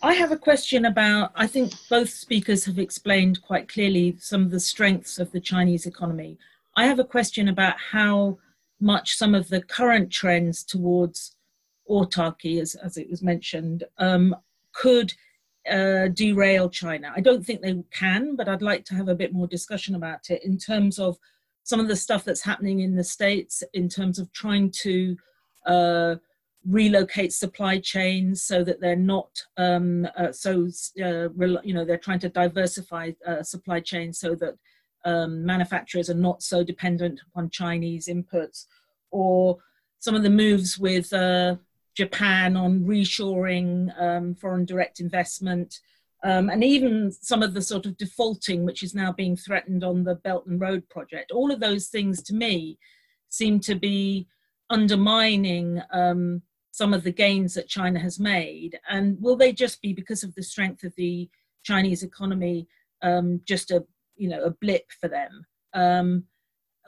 I have a question about, I think both speakers have explained quite clearly some of the strengths of the Chinese economy. I have a question about how much some of the current trends towards autarky, as, as it was mentioned, um, could uh, derail China. I don't think they can, but I'd like to have a bit more discussion about it in terms of some of the stuff that's happening in the states in terms of trying to uh, relocate supply chains so that they're not um, uh, so uh, you know they're trying to diversify uh, supply chains so that um, manufacturers are not so dependent on Chinese inputs or some of the moves with uh, Japan on reshoring um, foreign direct investment um, and even some of the sort of defaulting which is now being threatened on the Belt and Road project. All of those things to me seem to be undermining um, some of the gains that China has made. And will they just be because of the strength of the Chinese economy, um, just a you know a blip for them?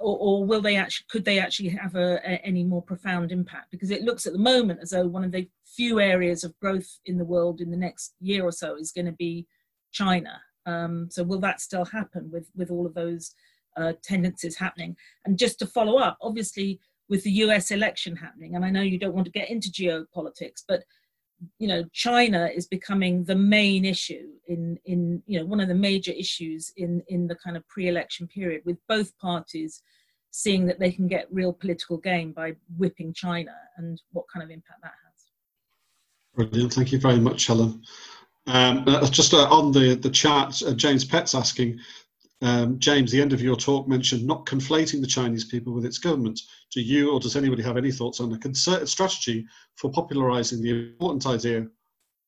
Or, or, will they actually could they actually have a, a, any more profound impact? Because it looks at the moment as though one of the few areas of growth in the world in the next year or so is going to be china. Um, so will that still happen with with all of those uh, tendencies happening? And just to follow up obviously with the us election happening and i know you don't want to get into geopolitics but you know china is becoming the main issue in in you know one of the major issues in in the kind of pre-election period with both parties seeing that they can get real political gain by whipping china and what kind of impact that has. Brilliant. Thank you very much helen. Um, just uh, on the the chat uh, james pet's asking um, James, the end of your talk mentioned not conflating the Chinese people with its government. Do you or does anybody have any thoughts on a concerted strategy for popularizing the important idea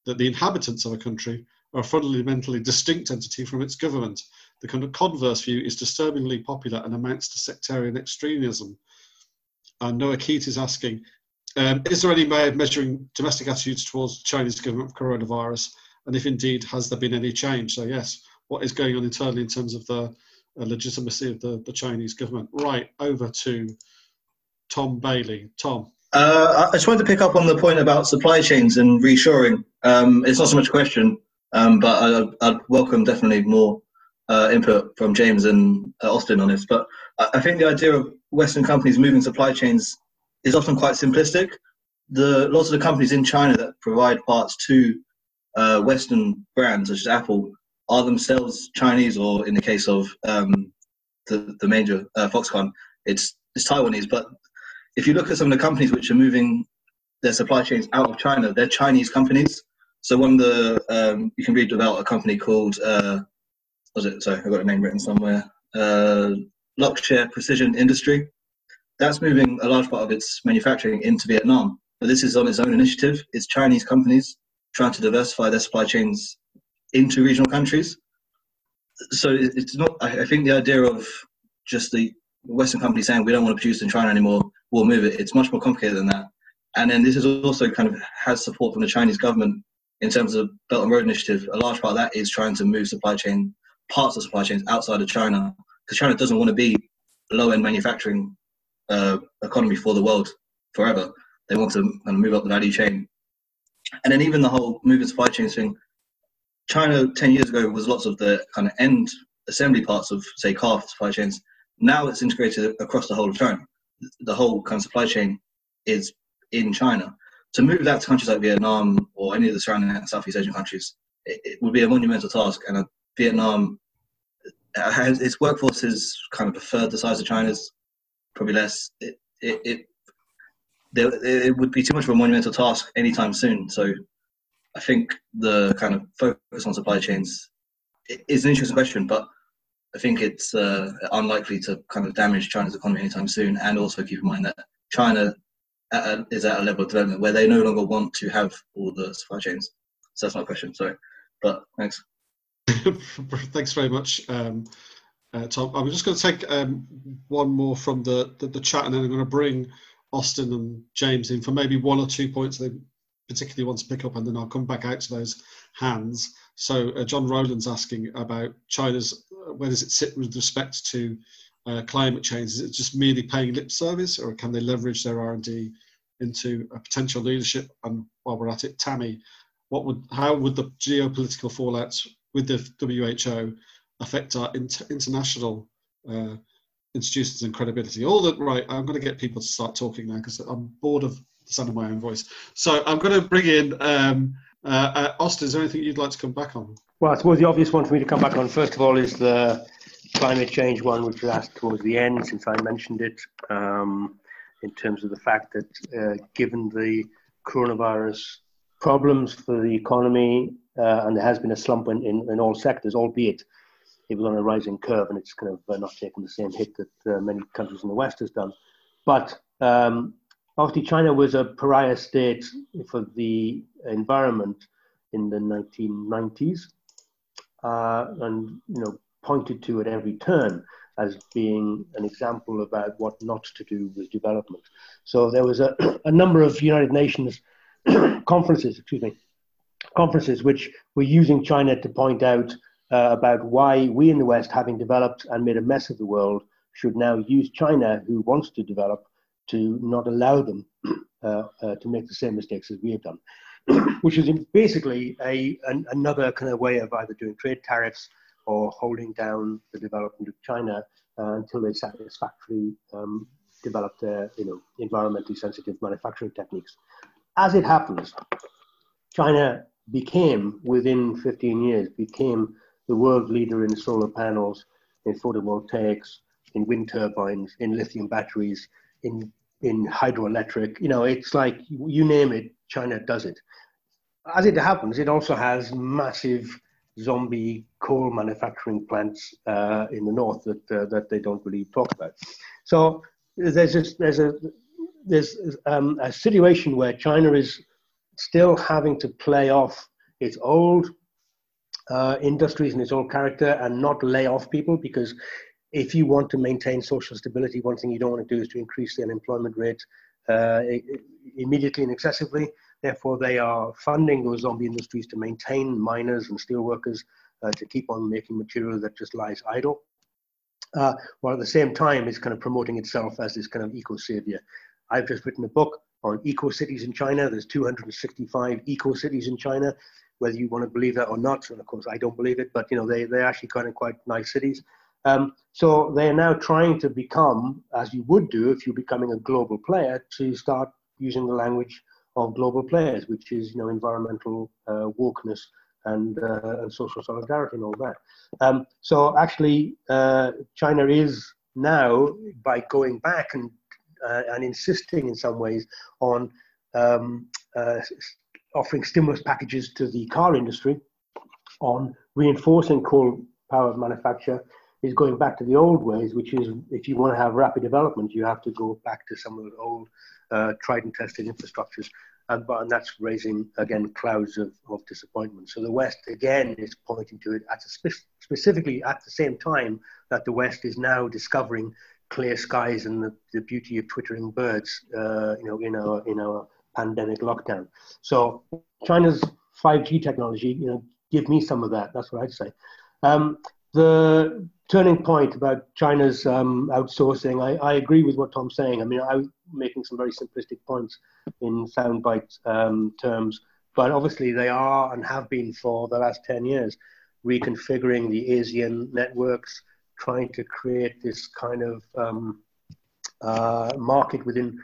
that the inhabitants of a country are a fundamentally distinct entity from its government? The kind of converse view is disturbingly popular and amounts to sectarian extremism. And Noah Keat is asking, um, is there any way of measuring domestic attitudes towards the Chinese government coronavirus? And if indeed, has there been any change? So yes, what is going on internally in terms of the uh, legitimacy of the, the Chinese government. Right, over to Tom Bailey. Tom. Uh, I just wanted to pick up on the point about supply chains and reshoring. Um, it's not so much a question, um, but I, would welcome definitely more uh, input from James and uh, Austin on this, but I think the idea of Western companies moving supply chains is often quite simplistic. The lots of the companies in China that provide parts to uh, Western brands such as Apple are themselves Chinese, or in the case of um, the the major uh, Foxconn, it's it's Taiwanese. But if you look at some of the companies which are moving their supply chains out of China, they're Chinese companies. So one of the um, you can read about a company called uh, was it? Sorry, I got a name written somewhere. Uh, Luxshare Precision Industry. That's moving a large part of its manufacturing into Vietnam. But this is on its own initiative. It's Chinese companies trying to diversify their supply chains into regional countries. So it's not. I think the idea of just the Western company saying we don't want to produce in China anymore, we'll move it. It's much more complicated than that. And then this is also kind of has support from the Chinese government in terms of Belt and Road Initiative. A large part of that is trying to move supply chain parts of supply chains outside of China because China doesn't want to be a low end manufacturing uh, economy for the world forever. They want to kind of move up the value chain. And then even the whole moving supply chains thing, China 10 years ago was lots of the kind of end assembly parts of, say, car supply chains. Now it's integrated across the whole of China. The whole kind of supply chain is in China. To move that to countries like Vietnam or any of the surrounding Southeast Asian countries, it, it would be a monumental task. And uh, Vietnam, uh, has, its workforce is kind of a third the size of China's, probably less. It, it, it, there, it would be too much of a monumental task anytime soon. So I think the kind of focus on supply chains is an interesting question, but I think it's uh, unlikely to kind of damage China's economy anytime soon. And also keep in mind that China at a, is at a level of development where they no longer want to have all the supply chains. So that's my question. Sorry, but thanks. <laughs> thanks very much, um, uh, Tom. I'm just going to take um, one more from the, the, the chat, and then I'm going to bring Austin and James in for maybe one or two points they particularly want to pick up, and then I'll come back out to those hands. So uh, John Rowland's asking about China's uh, where does it sit with respect to uh, climate change? Is it just merely paying lip service, or can they leverage their R&D into a potential leadership? And while we're at it, Tammy, what would how would the geopolitical fallouts with the WHO affect our inter- international uh, institutions and credibility? All that right. I'm going to get people to start talking now because I'm bored of the sound of my own voice. So I'm going to bring in um, uh, uh, Austin. Is there anything you'd like to come back on? Well, I suppose the obvious one for me to come back on first of all is the climate change one, which was asked towards the end, since I mentioned it, um, in terms of the fact that uh, given the coronavirus problems for the economy, uh, and there has been a slump in, in, in, all sectors, albeit it was on a rising curve and it's kind of uh, not taken the same hit that uh, many countries in the West has done. But um, obviously, China was a pariah state for the environment in the 1990s, uh, and you know pointed to at every turn as being an example about what not to do with development. So there was a, <clears throat> a number of United Nations <clears throat> conferences, excuse me, conferences which were using China to point out uh, about why we in the West, having developed and made a mess of the world, should now use China, who wants to develop, to not allow them <clears throat> uh, uh, to make the same mistakes as we have done, <clears throat> which is basically a an, another kind of way of either doing trade tariffs or holding down the development of China uh, until they satisfactorily um, develop their you know environmentally sensitive manufacturing techniques. As it happens, China became within 15 years became the world leader in solar panels, in photovoltaics, in wind turbines, in lithium batteries, in in hydroelectric. You know, it's like you name it, China does it. As it happens, it also has massive zombie coal manufacturing plants uh, in the north that uh, that they don't really talk about. So there's just, there's a there's um, a situation where China is still having to play off its old uh, industries and its old character and not lay off people because if you want to maintain social stability, one thing you don't want to do is to increase the unemployment rate uh, immediately and excessively. Therefore, they are funding those zombie industries to maintain miners and steelworkers uh, to keep on making material that just lies idle. Uh, while at the same time, it's kind of promoting itself as this kind of eco savior. I've just written a book on eco cities in China. There's 265 eco cities in China, whether you want to believe that or not. And of course, I don't believe it, but you know, they they're actually kind of quite nice cities. Um, so they are now trying to become, as you would do if you're becoming a global player, to start using the language of global players, which is you know environmental uh, wokeness and uh, and social solidarity and all that. Um, so actually, uh, China is now by going back and uh, and insisting in some ways on um, uh, offering stimulus packages to the car industry, on reinforcing coal power manufacture, is going back to the old ways, which is if you want to have rapid development, you have to go back to some of the old uh, tried and tested infrastructures. And, and that's raising, again, clouds of, of disappointment. So the West, again, is pointing to it at spe- specifically at the same time that the West is now discovering clear skies and the, the beauty of twittering birds, uh, you know, in our, in our pandemic lockdown. So China's 5G technology, you know, give me some of that. That's what I'd say. Um, the turning point about China's um, outsourcing, I, I, agree with what Tom's saying. I mean, I'm making some very simplistic points in soundbite um, terms, but obviously they are and have been for the last 10 years reconfiguring the ASEAN networks, trying to create this kind of um, uh, market within,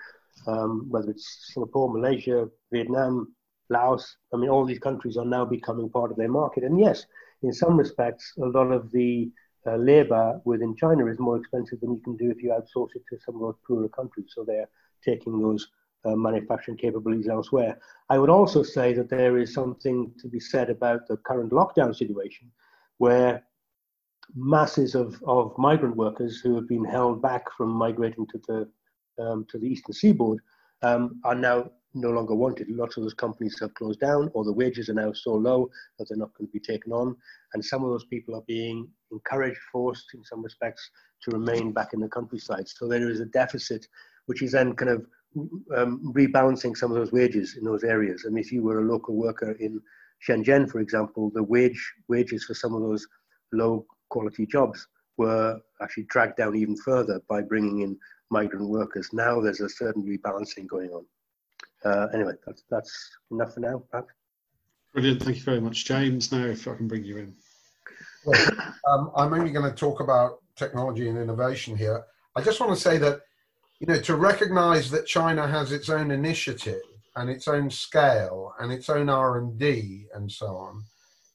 um, whether it's Singapore, Malaysia, Vietnam, Laos. I mean, all these countries are now becoming part of their market. And yes, in some respects, a lot of the uh, labor within China is more expensive than you can do if you outsource it to some of those poorer countries. So they're taking those uh, manufacturing capabilities elsewhere. I would also say that there is something to be said about the current lockdown situation where masses of, of migrant workers who have been held back from migrating to the um, to the eastern seaboard um, are now no longer wanted. Lots of those companies have closed down, or the wages are now so low that they're not going to be taken on. And some of those people are being encouraged, forced in some respects, to remain back in the countryside. So there is a deficit, which is then kind of um, rebalancing some of those wages in those areas. And if you were a local worker in Shenzhen, for example, the wage wages for some of those low quality jobs were actually dragged down even further by bringing in migrant workers. Now there's a certain rebalancing going on. Uh, anyway, that's, that's enough for now, Pat. Brilliant. Thank you very much, James. Now, if I can bring you in. Well, um, I'm only going to talk about technology and innovation here. I just want to say that, you know, to recognize that China has its own initiative and its own scale and its own R&D and so on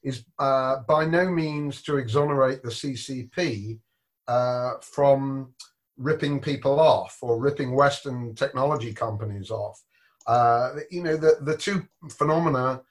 is uh, by no means to exonerate the CCP uh, from ripping people off or ripping Western technology companies off. Uh, you know, the, the two phenomena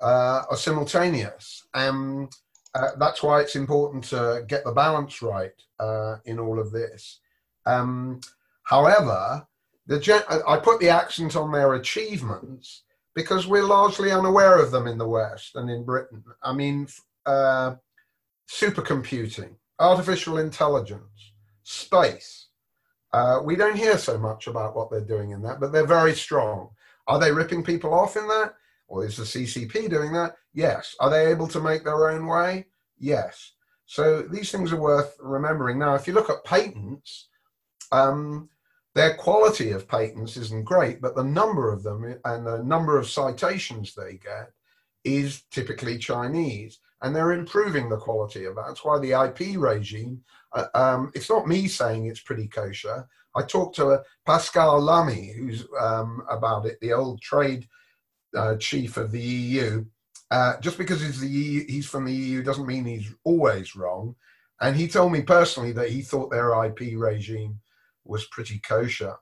uh, are simultaneous. And uh, that's why it's important to get the balance right uh, in all of this. Um, however, the gen- I put the accent on their achievements because we're largely unaware of them in the West and in Britain. I mean, uh, supercomputing, artificial intelligence, space, uh, we don't hear so much about what they're doing in that, but they're very strong. Are they ripping people off in that? Or is the CCP doing that? Yes. Are they able to make their own way? Yes. So these things are worth remembering. Now, if you look at patents, um, their quality of patents isn't great, but the number of them and the number of citations they get is typically Chinese, and they're improving the quality of that. That's why the IP regime um, it's not me saying it's pretty kosher. I talked to Pascal Lamy, who's um, about it, the old trade uh, chief of the EU. Uh, just because he's the EU, he's from the EU doesn't mean he's always wrong. And he told me personally that he thought their IP regime was pretty kosher.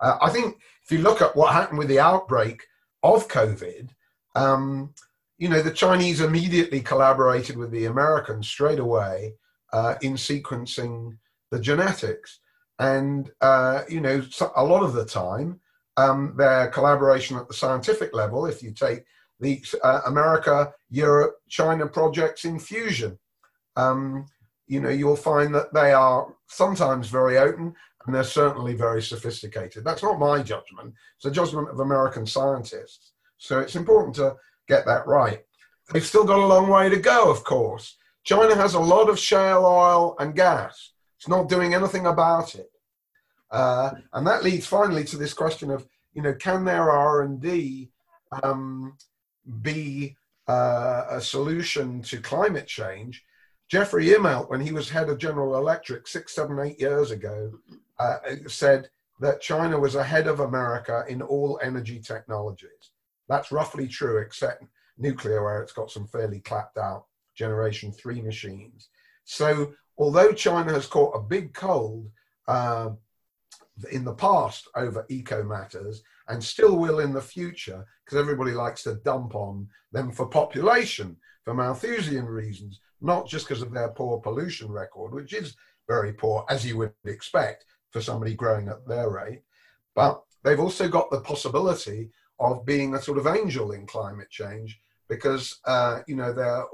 Uh, I think if you look at what happened with the outbreak of COVID, um, you know, the Chinese immediately collaborated with the Americans straight away uh, in sequencing the genetics. And, uh, you know, a lot of the time, um, their collaboration at the scientific level, if you take the uh, America, Europe, China projects in fusion, um, you know, you'll find that they are sometimes very open and they're certainly very sophisticated. That's not my judgment, it's a judgment of American scientists. So it's important to get that right. They've still got a long way to go, of course. China has a lot of shale oil and gas. It's not doing anything about it. Uh, and that leads finally to this question of, you know, can their R&D um, be uh, a solution to climate change. Jeffrey Immelt, when he was head of General Electric six, seven, eight years ago, uh, said that China was ahead of America in all energy technologies. That's roughly true, except nuclear, where it's got some fairly clapped out generation three machines. So, although China has caught a big cold uh, in the past over eco matters and still will in the future, because everybody likes to dump on them for population, for Malthusian reasons, not just because of their poor pollution record, which is very poor, as you would expect for somebody growing at their rate. But they've also got the possibility of being a sort of angel in climate change because uh, you know they're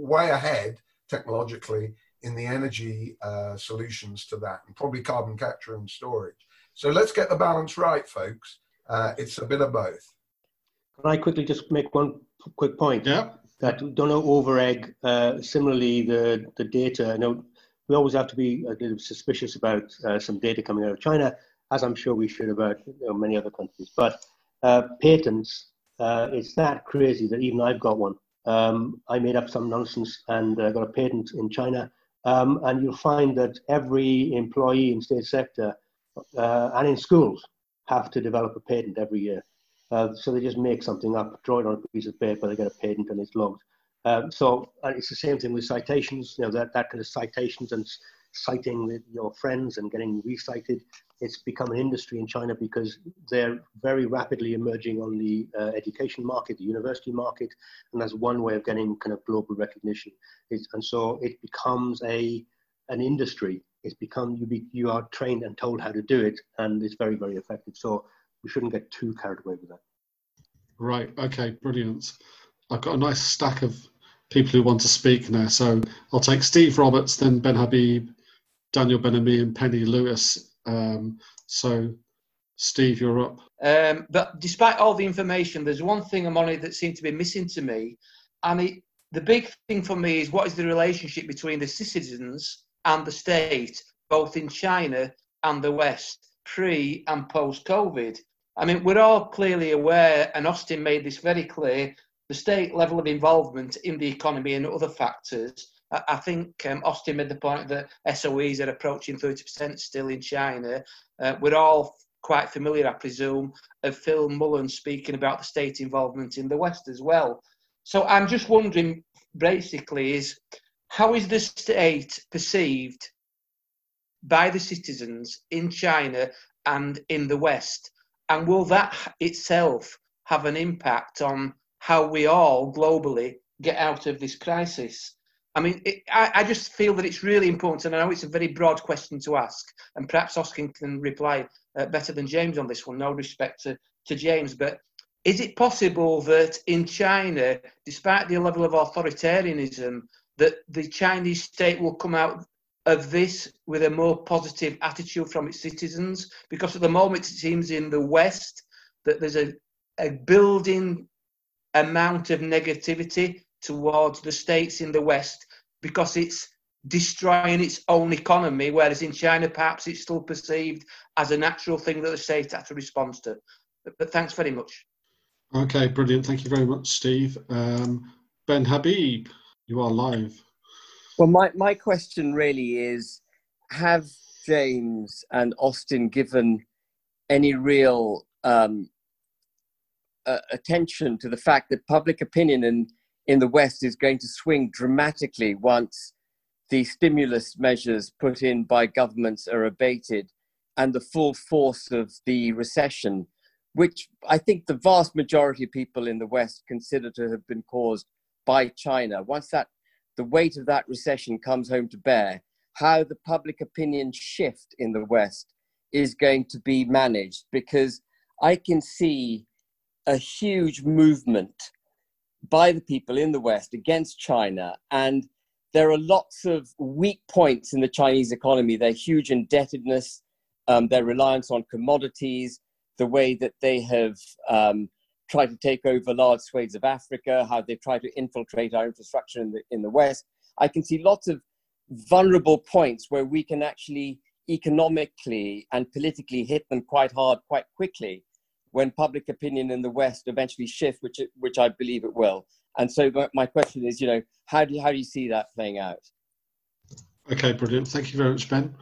way ahead technologically in the energy uh, solutions to that, and probably carbon capture and storage. So let's get the balance right, folks. Uh, it's a bit of both. Can I quickly just make one quick point? Yeah. That don't know over egg. Uh, similarly, the the data. I know we always have to be a little suspicious about uh, some data coming out of China, as I'm sure we should about you know, many other countries. But uh, patents, uh, it's that crazy that even I've got one. Um, I made up some nonsense and uh, got a patent in China. Um, and you'll find that every employee in state sector uh, and in schools have to develop a patent every year. Uh, so they just make something up, draw it on a piece of paper, they get a patent, and it's logged. Um, so it's the same thing with citations. You know that that kind of citations and citing your friends and getting recited it's become an industry in China because they're very rapidly emerging on the uh, education market, the university market, and that's one way of getting kind of global recognition. It's, and so it becomes a an industry. It's become you be, you are trained and told how to do it, and it's very very effective. So we shouldn't get too carried away with that. Right. Okay. Brilliant. I've got a nice stack of people who want to speak now. So I'll take Steve Roberts, then Ben Habib, Daniel Ben-Ami, and Penny Lewis um, so, Steve, you're up. Um, but despite all the information, there's one thing, Amoni, that seemed to be missing to me. And it, the big thing for me is what is the relationship between the citizens and the state, both in China and the West, pre and post COVID? I mean, we're all clearly aware, and Austin made this very clear the state level of involvement in the economy and other factors I think um, Austin made the point that SOEs are approaching 30% still in China. Uh, we're all quite familiar, I presume, of Phil Mullan speaking about the state involvement in the West as well. So I'm just wondering, basically, is how is the state perceived by the citizens in China and in the West? And will that itself have an impact on how we all globally get out of this crisis? I mean, it, I, I, just feel that it's really important, and I know it's a very broad question to ask, and perhaps Oscar can reply uh, better than James on this one. No respect to, to James, but is it possible that in China, despite the level of authoritarianism, that the Chinese state will come out of this with a more positive attitude from its citizens? Because at the moment, it seems in the West that there's a, a building amount of negativity towards the states in the West because it's destroying its own economy, whereas in China, perhaps it's still perceived as a natural thing that the state has to respond to. But, but thanks very much. Okay, brilliant. Thank you very much, Steve. Um, ben Habib, you are live. Well, my, my question really is Have James and Austin given any real um, uh, attention to the fact that public opinion and in the West is going to swing dramatically once the stimulus measures put in by governments are abated and the full force of the recession, which I think the vast majority of people in the West consider to have been caused by China. Once that the weight of that recession comes home to bear, how the public opinion shift in the West is going to be managed because I can see a huge movement by the people in the West against China. And there are lots of weak points in the Chinese economy their huge indebtedness, um, their reliance on commodities, the way that they have um, tried to take over large swathes of Africa, how they've tried to infiltrate our infrastructure in the, in the West. I can see lots of vulnerable points where we can actually economically and politically hit them quite hard, quite quickly when public opinion in the West eventually shifts, which, it, which I believe it will. And so my question is, you know, how do you, how do you see that playing out? Okay, brilliant. Thank you very much, Ben.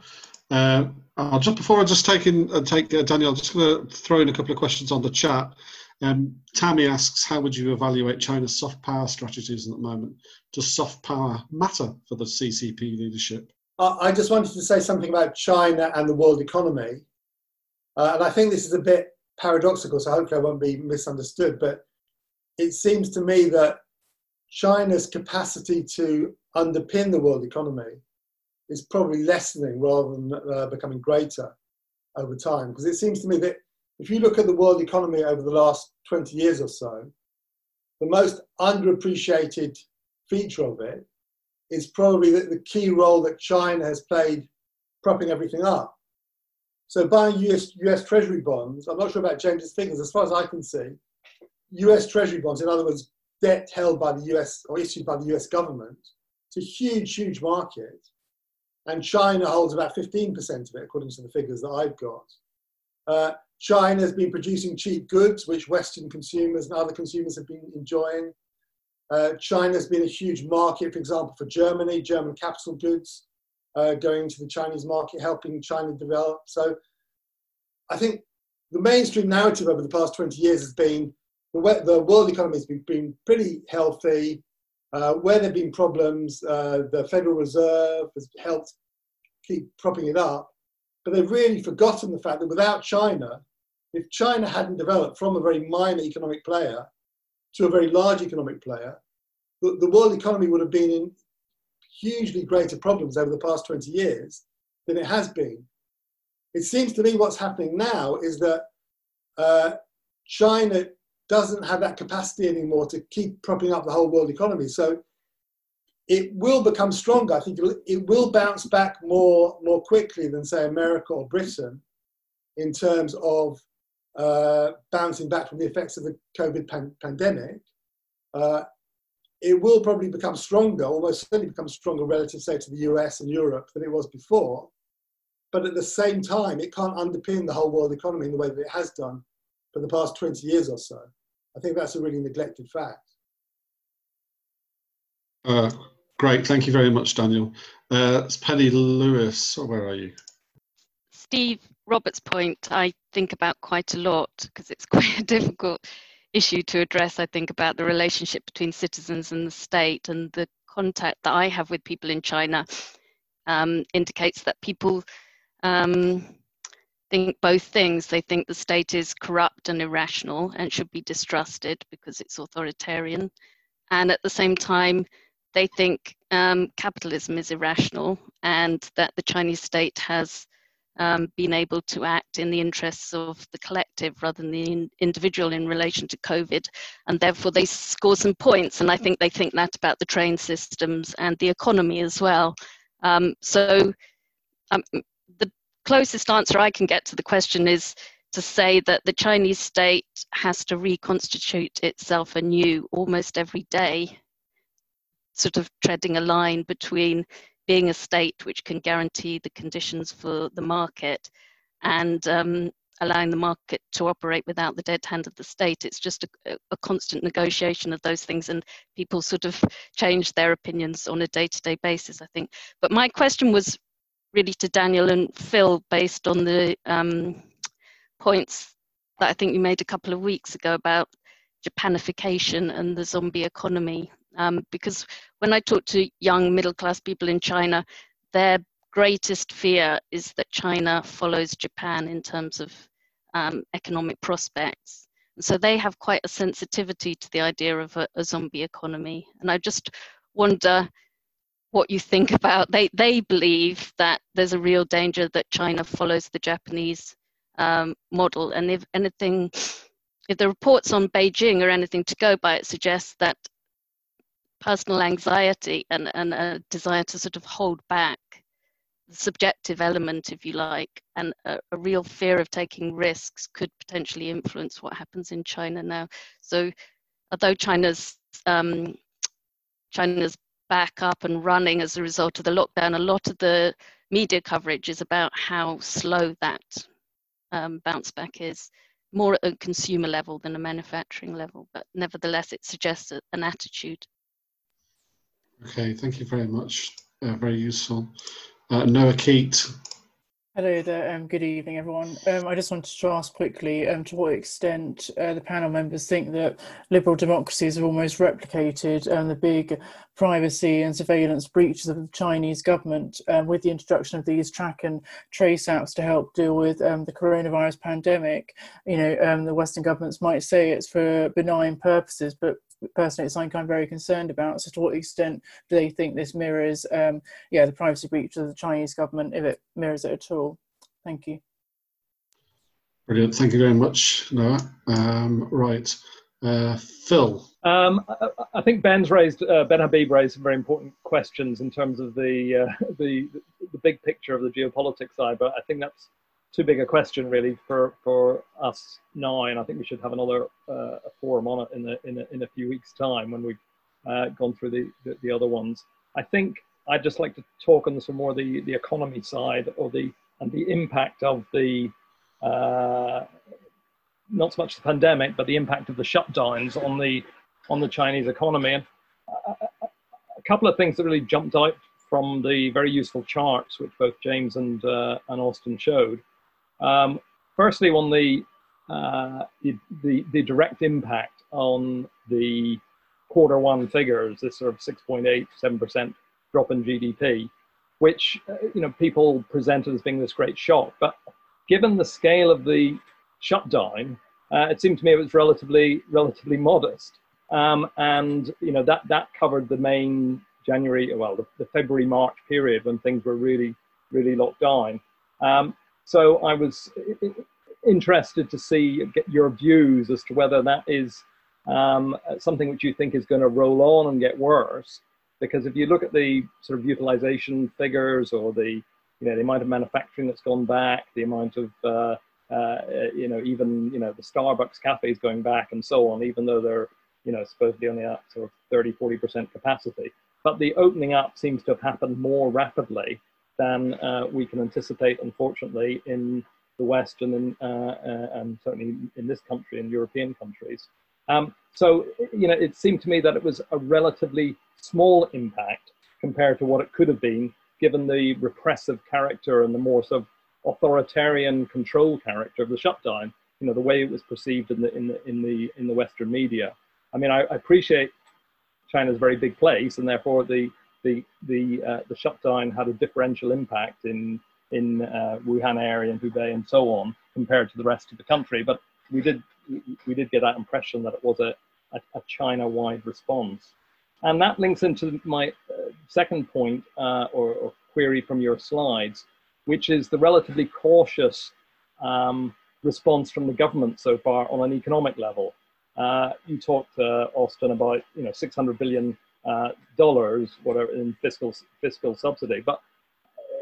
Uh, I'll just before I just take in uh, take uh, Daniel, I'm just going to throw in a couple of questions on the chat. Um, Tammy asks, how would you evaluate China's soft power strategies at the moment? Does soft power matter for the CCP leadership? I just wanted to say something about China and the world economy. Uh, and I think this is a bit paradoxical, so hopefully I won't be misunderstood. But it seems to me that China's capacity to underpin the world economy is probably lessening rather than uh, becoming greater over time. Because it seems to me that if you look at the world economy over the last 20 years or so, the most underappreciated feature of it is probably the, the key role that China has played propping everything up. So buying US, US Treasury bonds, I'm not sure about James's figures, as far as I can see, US Treasury bonds, in other words, debt held by the US or issued by the US government, it's a huge, huge market. And China holds about 15% of it, according to the figures that I've got. Uh, China has been producing cheap goods, which Western consumers and other consumers have been enjoying. Uh, China has been a huge market, for example, for Germany, German capital goods uh, going to the Chinese market, helping China develop. So I think the mainstream narrative over the past 20 years has been the, the world economy has been, been pretty healthy. Uh, where there have been problems, uh, the Federal Reserve has helped keep propping it up. But they've really forgotten the fact that without China, if China hadn't developed from a very minor economic player to a very large economic player, the, the world economy would have been in hugely greater problems over the past 20 years than it has been. It seems to me what's happening now is that uh, China doesn't have that capacity anymore to keep propping up the whole world economy. So it will become stronger. I think it will bounce back more, more quickly than, say, America or Britain in terms of uh, bouncing back from the effects of the COVID pan- pandemic. Uh, it will probably become stronger, almost certainly become stronger relative, say, to the US and Europe than it was before. But at the same time, it can't underpin the whole world economy in the way that it has done for the past 20 years or so. I think that's a really neglected fact. Uh, great, thank you very much, Daniel. Uh, it's Penny Lewis. Where are you? Steve Robert's point, I think about quite a lot because it's <laughs> quite a difficult issue to address. I think about the relationship between citizens and the state, and the contact that I have with people in China um, indicates that people um, think both things. They think the state is corrupt and irrational and should be distrusted because it's authoritarian. And at the same time, they think um, capitalism is irrational and that the Chinese state has um, been able to act in the interests of the collective rather than the in individual in relation to COVID. And therefore, they score some points. And I think they think that about the train systems and the economy as well. Um, so, um, closest answer I can get to the question is to say that the Chinese state has to reconstitute itself anew almost every day, sort of treading a line between being a state which can guarantee the conditions for the market and um, allowing the market to operate without the dead hand of the state. It's just a, a, constant negotiation of those things, and people sort of change their opinions on a day to day basis, I think. But my question was really to Daniel and Phil based on the um, points that I think you made a couple of weeks ago about Japanification and the zombie economy. Um, because when I talk to young middle class people in China, their greatest fear is that China follows Japan in terms of um, economic prospects. And so they have quite a sensitivity to the idea of a, a zombie economy. And I just wonder what you think about they they believe that there's a real danger that China follows the Japanese um, model, and if anything, if the reports on Beijing are anything to go by, it suggests that personal anxiety and, and a desire to sort of hold back the subjective element, if you like, and a, a real fear of taking risks could potentially influence what happens in China now. So, although China's um, China's back up and running as a result of the lockdown, a lot of the media coverage is about how slow that um, bounce back is. more at a consumer level than a manufacturing level, but nevertheless, it suggests an attitude. Okay, thank you very much. Uh, very useful. Uh, Noah Keat, Hello there, um, good evening everyone. Um, I just wanted to ask quickly um, to what extent uh, the panel members think that liberal democracies have almost replicated um, the big privacy and surveillance breaches of the Chinese government um, with the introduction of these track and trace apps to help deal with um, the coronavirus pandemic. You know, the Western governments might say it's for benign purposes, but personally it's something I'm very concerned about. So to what extent do they think this mirrors, um, yeah, the privacy breach of the Chinese government, if it mirrors it at all? Thank you. Brilliant. Thank you very much, Noah. Um, right. Uh, Phil. Um, I, I, think Ben's raised, uh, Ben Habib raised some very important questions in terms of the, uh, <laughs> the, the big picture of the geopolitics side, but I think that's too big a question really for for us now, and I think we should have another uh, forum on it in a, in a, in a few weeks' time when we've uh, gone through the, the, the other ones. I think I'd just like to talk on some more the the economy side or the and the impact of the uh, not so much the pandemic, but the impact of the shutdowns on the on the Chinese economy. And a, a couple of things that really jumped out from the very useful charts, which both James and uh, and Austin showed, um, firstly, on the, uh, the, the, the, direct impact on the quarter one figures, this sort of 6.8, 7% drop in GDP, which uh, you know people presented as being this great shock. But given the scale of the shutdown, uh, it seemed to me it was relatively relatively modest. Um, and you know that that covered the main January, well, the, the February March period when things were really really locked down. Um, so I was interested to see get your views as to whether that is um, something which you think is going to roll on and get worse. Because if you look at the sort of utilization figures or the you know the amount of manufacturing that's gone back, the amount of uh, uh, you know even you know the Starbucks cafes going back and so on, even though they're you know supposedly only at sort of 30 40 percent capacity, but the opening up seems to have happened more rapidly than uh, we can anticipate, unfortunately, in the West and, in, uh, uh, and certainly in this country and European countries. Um, so, you know, it seemed to me that it was a relatively small impact compared to what it could have been, given the repressive character and the more sort of authoritarian control character of the shutdown. You know, the way it was perceived in the in the in the in the Western media. I mean, I, I appreciate China's a very big place, and therefore the the the uh, the shutdown had a differential impact in in uh, Wuhan area and Hubei and so on compared to the rest of the country. But we did we did get that impression that it was a, a, a China-wide response, and that links into my uh, second point uh, or, or, query from your slides, which is the relatively cautious um, response from the government so far on an economic level. Uh, you talked, uh, Austin, about you know 600 billion uh, dollars, whatever, in fiscal fiscal subsidy, but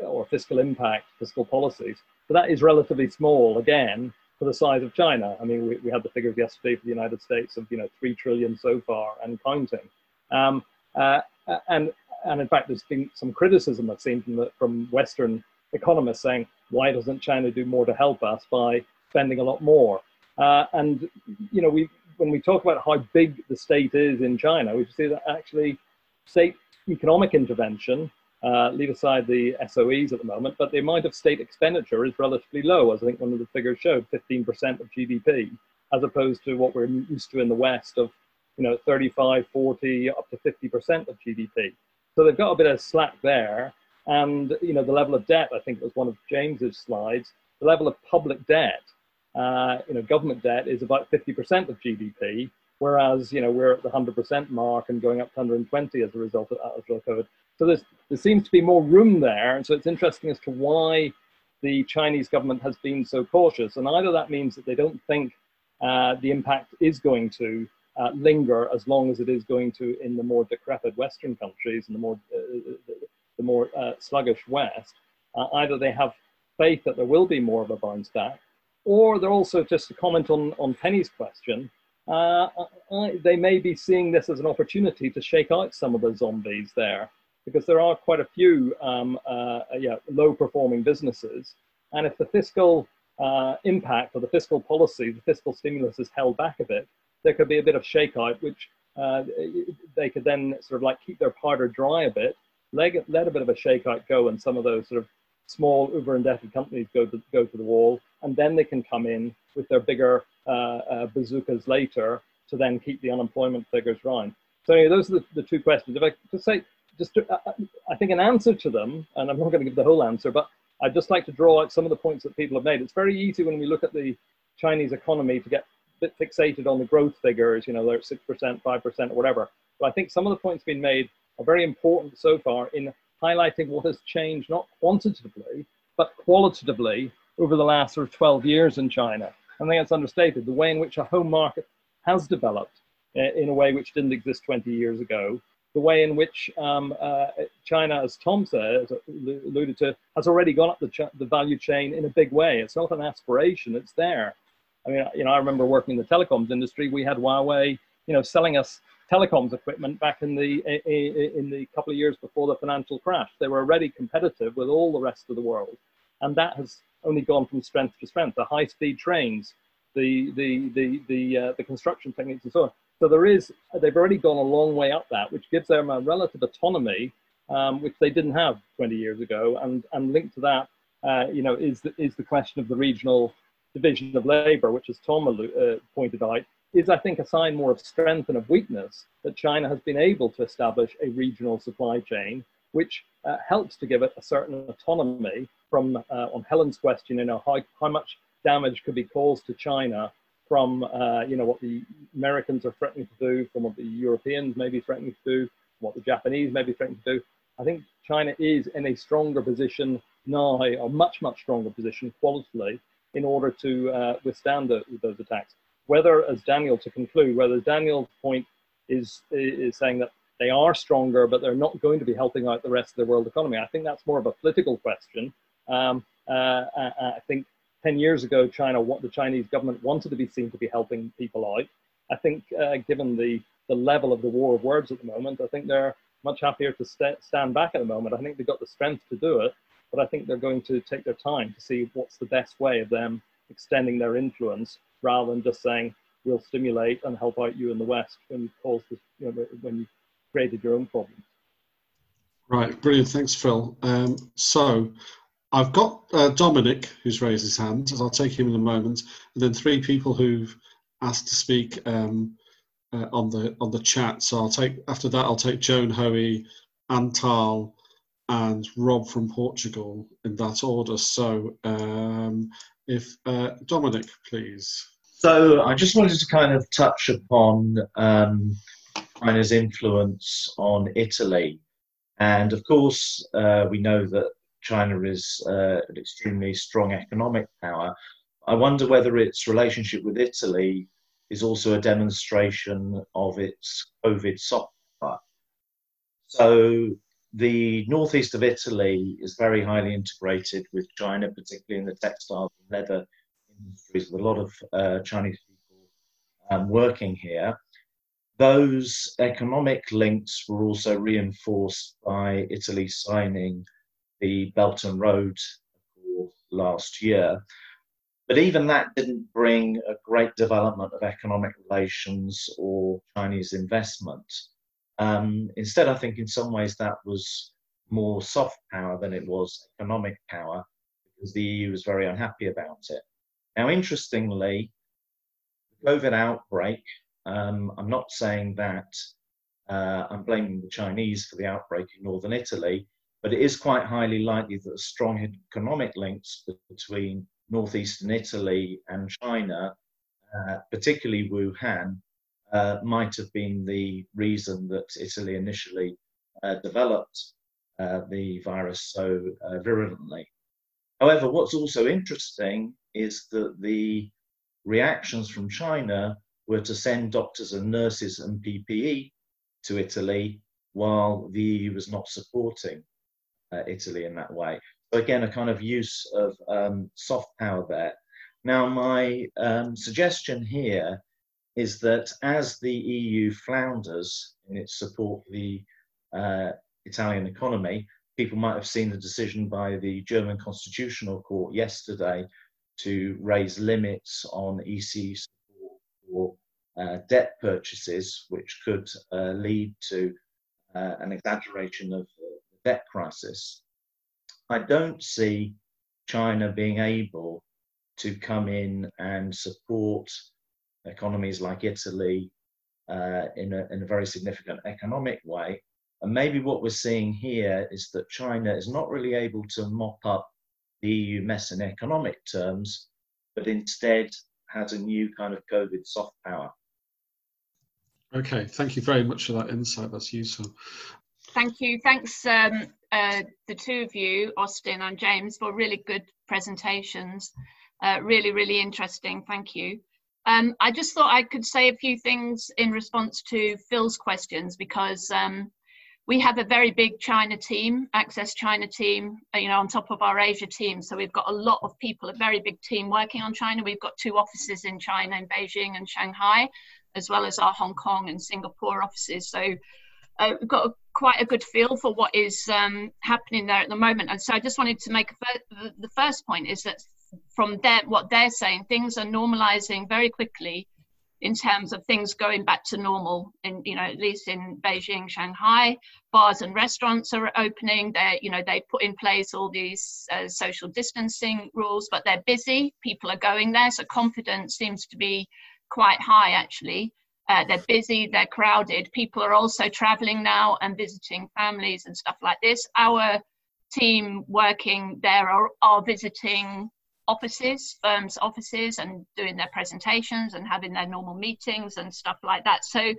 uh, or fiscal impact, fiscal policies. But that is relatively small again for the size of China. I mean, we, we had the figures yesterday for the United States of you know three trillion so far and counting. Um, uh, and and in fact, there's been some criticism I've seen from the, from Western economists saying, why doesn't China do more to help us by spending a lot more? Uh, and you know, we when we talk about how big the state is in China, we see that actually state economic intervention, uh, leave aside the SOEs at the moment, but the amount of state expenditure is relatively low, as I think one of the figures showed, 15% of GDP, as opposed to what we're used to in the West of, you know, 35, 40, up to 50% of GDP. So they've got a bit of slack there. And, you know, the level of debt, I think it was one of James's slides, the level of public debt uh, you know, government debt is about 50% of GDP, whereas, you know, we're at the 100% mark and going up to 120 as a result of, as of COVID. So there's, there seems to be more room there. And so it's interesting as to why the Chinese government has been so cautious. And either that means that they don't think uh, the impact is going to uh, linger as long as it is going to in the more decrepit Western countries and the more, uh, the more uh, sluggish West. Uh, either they have faith that there will be more of a bounce back, or they're also just to comment on, on Penny's question, uh, I, they may be seeing this as an opportunity to shake out some of the zombies there because there are quite a few um, uh, yeah, low performing businesses. And if the fiscal uh, impact or the fiscal policy, the fiscal stimulus is held back a bit, there could be a bit of shakeout, which uh, they could then sort of like keep their powder dry a bit, let, let a bit of a shakeout go, and some of those sort of small uber indebted companies go to go to the wall, and then they can come in with their bigger uh, uh, bazookas later to then keep the unemployment figures right. So anyway, those are the, the two questions. If I just say, just to, uh, I think an answer to them, and I'm not going to give the whole answer, but I'd just like to draw out some of the points that people have made. It's very easy when we look at the Chinese economy to get a bit fixated on the growth figures, you know, they're 6%, 5%, or whatever. But I think some of the points being made are very important so far in highlighting what has changed, not quantitatively, but qualitatively over the last sort of 12 years in China. I think it's understated the way in which a home market has developed uh, in a way which didn't exist 20 years ago, the way in which um, uh, China, as Tom said, alluded to, has already gone up the, ch- the value chain in a big way. It's not an aspiration, it's there. I mean, you know, I remember working in the telecoms industry. We had Huawei, you know, selling us telecoms equipment back in the in the couple of years before the financial crash. They were already competitive with all the rest of the world, and that has only gone from strength to strength. The high-speed trains, the the the the uh, the construction techniques, and so on. So there is they've already gone a long way up that, which gives them a relative autonomy, um, which they didn't have 20 years ago. And and linked to that, uh, you know, is the, is the question of the regional division of labour, which, as Tom uh, pointed out, is I think a sign more of strength and of weakness that China has been able to establish a regional supply chain, which uh, helps to give it a certain autonomy from, uh, on Helen's question, you know, how, how much damage could be caused to China from, uh, you know, what the Americans are threatening to do, from what the Europeans may be threatening to do, what the Japanese may be threatening to do. I think China is in a stronger position now, a much, much stronger position qualitatively, in order to uh, withstand the, those attacks. Whether, as Daniel to conclude, whether Daniel's point is, is saying that they are stronger, but they're not going to be helping out the rest of the world economy. I think that's more of a political question. Um, uh, I think 10 years ago, China, what the Chinese government wanted to be seen to be helping people out. I think, uh, given the, the level of the war of words at the moment, I think they're much happier to st- stand back at the moment. I think they've got the strength to do it, but I think they're going to take their time to see what's the best way of them extending their influence rather than just saying, we'll stimulate and help out you in the West when you caused this, you know, when you created your own problems. Right, brilliant. Thanks, Phil. Um, so I've got uh, Dominic, who's raised his hand, and I'll take him in a moment, and then three people who've asked to speak um, uh, on the on the chat. So I'll take after that. I'll take Joan Hoey, Antal, and Rob from Portugal in that order. So um, if uh, Dominic, please. So I just wanted to kind of touch upon um, China's influence on Italy, and of course uh, we know that China is uh, an extremely strong economic power. I wonder whether its relationship with Italy is also a demonstration of its COVID soft power. So the northeast of Italy is very highly integrated with China, particularly in the textiles and leather industries, with a lot of uh, Chinese people um, working here. Those economic links were also reinforced by Italy signing the Belt and Road Accord last year. But even that didn't bring a great development of economic relations or Chinese investment. Um, instead, I think in some ways that was more soft power than it was economic power because the EU was very unhappy about it. Now, interestingly, the COVID outbreak, um, I'm not saying that uh, I'm blaming the Chinese for the outbreak in northern Italy, but it is quite highly likely that strong economic links between northeastern Italy and China, uh, particularly Wuhan, uh, might have been the reason that Italy initially uh, developed uh, the virus so uh, virulently. However, what's also interesting is that the reactions from China were to send doctors and nurses and PPE to Italy while the EU was not supporting uh, Italy in that way. So again, a kind of use of um, soft power there. Now, my um, suggestion here is that as the EU flounders in its support for the uh, Italian economy, people might have seen the decision by the German Constitutional Court yesterday to raise limits on EC support for uh, debt purchases, which could uh, lead to uh, an exaggeration of the debt crisis. I don't see China being able to come in and support economies like Italy uh, in, a, in a very significant economic way. And maybe what we're seeing here is that China is not really able to mop up the EU mess in economic terms, but instead has a new kind of COVID soft power. Okay, thank you very much for that insight. That's useful. Thank you. Thanks, um, uh, the two of you, Austin and James, for really good presentations. Uh, really, really interesting. Thank you. Um, I just thought I could say a few things in response to Phil's questions because um, we have a very big China team, Access China team, uh, you know, on top of our Asia team. So we've got a lot of people, a very big team working on China. We've got two offices in China, in Beijing and Shanghai, as well as our Hong Kong and Singapore offices. So uh, we've got a, quite a good feel for what is um, happening there at the moment. And so I just wanted to make the first point is that from their, what they're saying, things are normalizing very quickly in terms of things going back to normal in you know at least in beijing shanghai bars and restaurants are opening. They you know they put in place all these uh, social distancing rules but they're busy. People are going there so confidence seems to be quite high actually. Uh, they're busy they're crowded. People are also traveling now and visiting families and stuff like this. Our team working there are, are visiting offices, firms' offices, and doing their presentations and having their normal meetings and stuff like that. So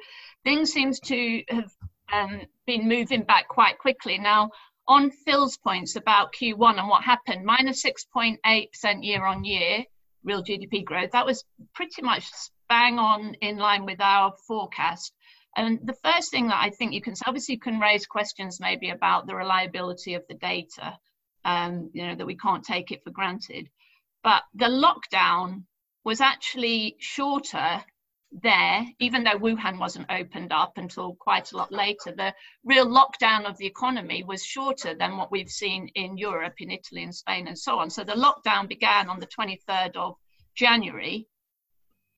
things seems to have um, been moving back quite quickly. Now, on Phil's points about Q1 and what happened, minus 6.8% year on year, real GDP growth, that was pretty much bang on in line with our forecast. And the first thing that I think you can obviously you can raise questions maybe about the reliability of the data, um, you know, that we can't take it for granted. But the lockdown was actually shorter there, even though Wuhan wasn't opened up until quite a lot later. The real lockdown of the economy was shorter than what we've seen in Europe, in Italy and Spain, and so on. So the lockdown began on the 23rd of January.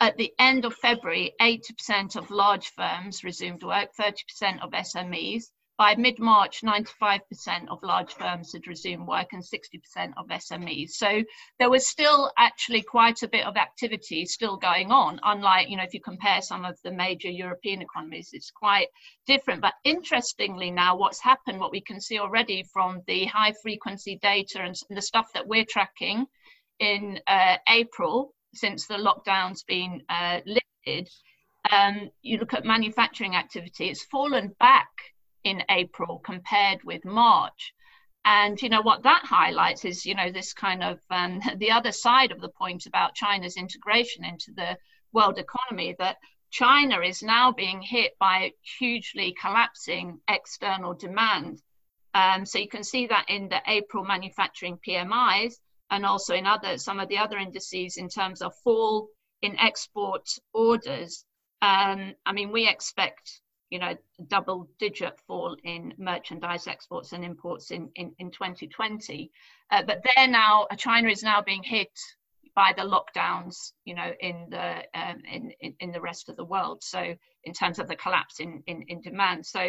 At the end of February, 80% of large firms resumed work, 30% of SMEs. By mid-March, 95% of large firms had resumed work and 60% of SMEs. So there was still actually quite a bit of activity still going on, unlike, you know, if you compare some of the major European economies, it's quite different. But interestingly now, what's happened, what we can see already from the high frequency data and the stuff that we're tracking in uh, April, since the lockdown's been uh, lifted, um, you look at manufacturing activity, it's fallen back in April compared with March. And you know what that highlights is you know this kind of um, <laughs> the other side of the point about China's integration into the world economy that China is now being hit by hugely collapsing external demand. Um, so you can see that in the April manufacturing PMIs and also in other some of the other indices in terms of fall in export orders. Um, I mean, we expect you know, double digit fall in merchandise exports and imports in, in, in 2020. Uh, but they're now, uh, China is now being hit by the lockdowns, you know, in the um, in, in, in the rest of the world. So in terms of the collapse in in, in demand, so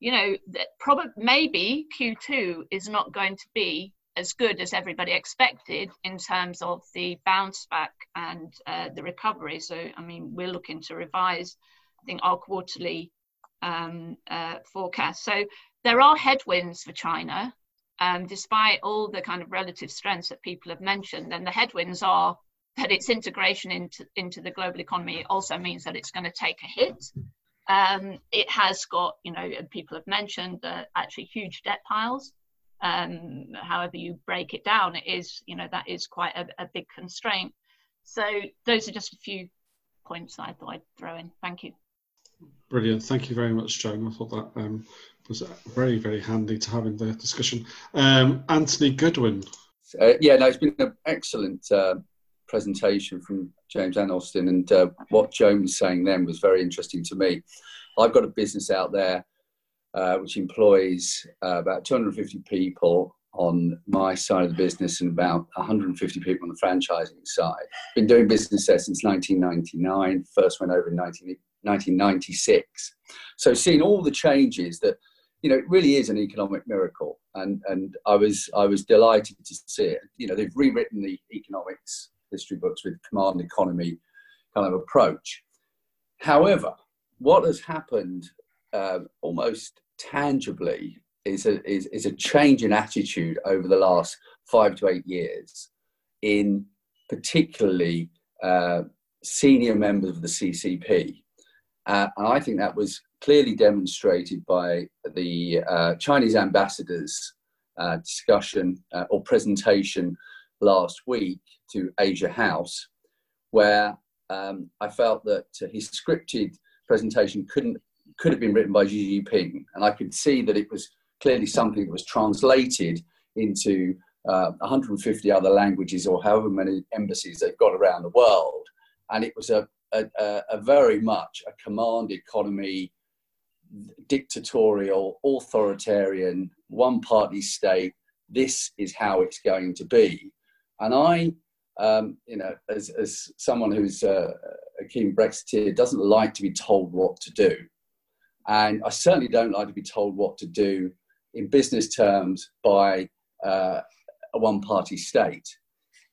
you know, that probably maybe Q2 is not going to be as good as everybody expected in terms of the bounce back and uh, the recovery. So I mean, we're looking to revise, I think, our quarterly um, uh, forecast. So there are headwinds for China, um, despite all the kind of relative strengths that people have mentioned. And the headwinds are that its integration into, into the global economy also means that it's going to take a hit. Um, it has got, you know, people have mentioned that actually huge debt piles. Um, however you break it down, it is, you know, that is quite a, a big constraint. So those are just a few points that I thought I'd throw in. Thank you. Brilliant. Thank you very much, Joan. I thought that um, was very, very handy to have in the discussion. Um, Anthony Goodwin. Uh, yeah, no, it's been an excellent uh, presentation from James and Austin, and uh, what Joan was saying then was very interesting to me. I've got a business out there uh, which employs uh, about 250 people. on my side of the business and about 150 people on the franchising side. Been doing business there since 1999. First went over in 19, 1996. So seeing all the changes that, you know, it really is an economic miracle. And, and I was I was delighted to see it. You know, they've rewritten the economics history books with command economy kind of approach. However, what has happened uh, almost tangibly is a, is, is a change in attitude over the last five to eight years in particularly uh, senior members of the CCP. Uh, and I think that was clearly demonstrated by the uh, Chinese ambassador's uh, discussion uh, or presentation last week to Asia House, where um, I felt that his scripted presentation couldn't could have been written by Xi Jinping, and I could see that it was clearly something that was translated into uh, 150 other languages or however many embassies they've got around the world, and it was a, a, a very much a command economy, dictatorial, authoritarian, one-party state. This is how it's going to be, and I um, you know, as, as someone who's a, a keen Brexiteer, doesn't like to be told what to do. And I certainly don't like to be told what to do in business terms by uh, a one party state.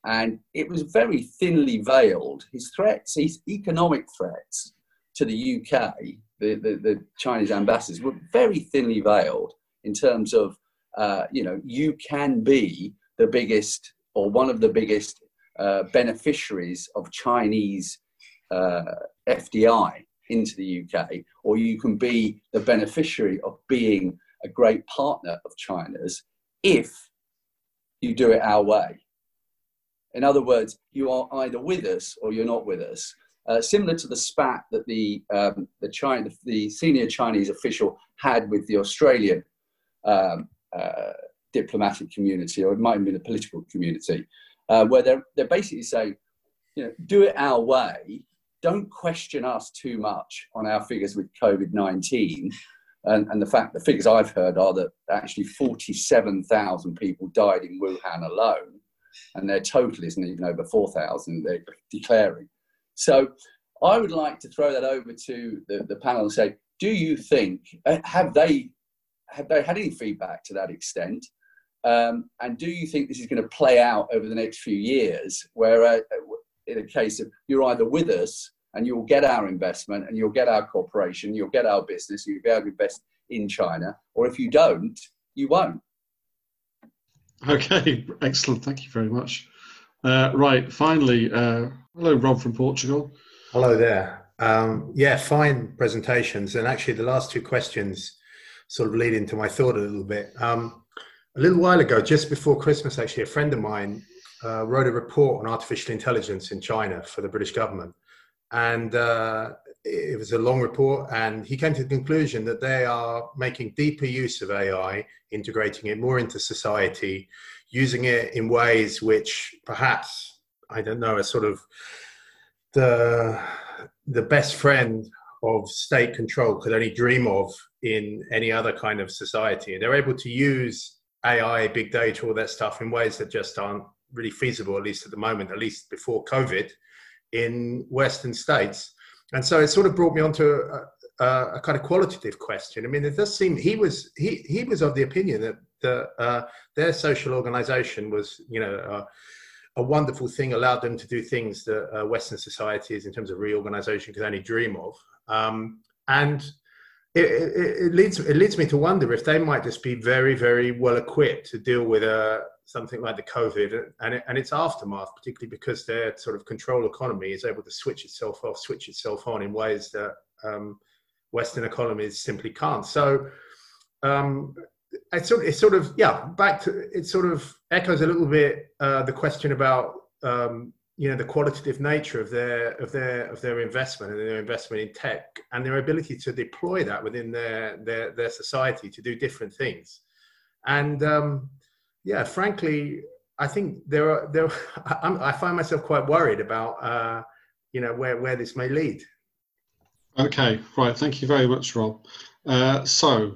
And it was very thinly veiled. His threats, his economic threats to the UK, the, the, the Chinese ambassadors, were very thinly veiled in terms of, uh, you know, you can be the biggest or one of the biggest uh, beneficiaries of Chinese uh, FDI into the UK, or you can be the beneficiary of being a great partner of China's if you do it our way. In other words, you are either with us or you're not with us. Uh, similar to the spat that the um, the, China, the senior Chinese official had with the Australian um, uh, diplomatic community, or it might have been the political community, uh, where they're, they're basically saying, you know, do it our way. Don't question us too much on our figures with COVID 19. And, and the fact, the figures I've heard are that actually 47,000 people died in Wuhan alone, and their total isn't even over 4,000, they're declaring. So I would like to throw that over to the, the panel and say, do you think, uh, have they, have they had any feedback to that extent? Um, and do you think this is going to play out over the next few years, where uh, in a case of you're either with us and you'll get our investment and you'll get our corporation, you'll get our business, you'll be able to invest in China, or if you don't, you won't. Okay, excellent. Thank you very much. Uh, right, finally, uh, hello, Rob from Portugal. Hello there. Um, yeah, fine presentations. And actually, the last two questions sort of lead into my thought a little bit. Um, a little while ago, just before Christmas, actually, a friend of mine uh, wrote a report on artificial intelligence in China for the British government. And uh, it was a long report, and he came to the conclusion that they are making deeper use of AI, integrating it more into society, using it in ways which perhaps, I don't know, are sort of the, the best friend of state control could only dream of in any other kind of society. They're able to use AI, big data, all that stuff in ways that just aren't really feasible, at least at the moment, at least before COVID, in Western states. And so it sort of brought me onto a, a, a kind of qualitative question. I mean, it does seem he was he he was of the opinion that uh, their social organization was, you know. Uh, a wonderful thing allowed them to do things that uh, Western societies, in terms of reorganization, could only dream of. Um, and it, it, it, leads it leads me to wonder if they might just be very very well equipped to deal with uh, something like the COVID and, it, and its aftermath, particularly because their sort of control economy is able to switch itself off, switch itself on in ways that um, Western economies simply can't. So um, it sort, it sort of yeah back to it sort of echoes a little bit uh, the question about um, you know the qualitative nature of their of their of their investment and their investment in tech and their ability to deploy that within their their their society to do different things and um, yeah frankly i think there are there <laughs> I'm, i find myself quite worried about uh, you know where where this may lead okay right thank you very much rob uh, so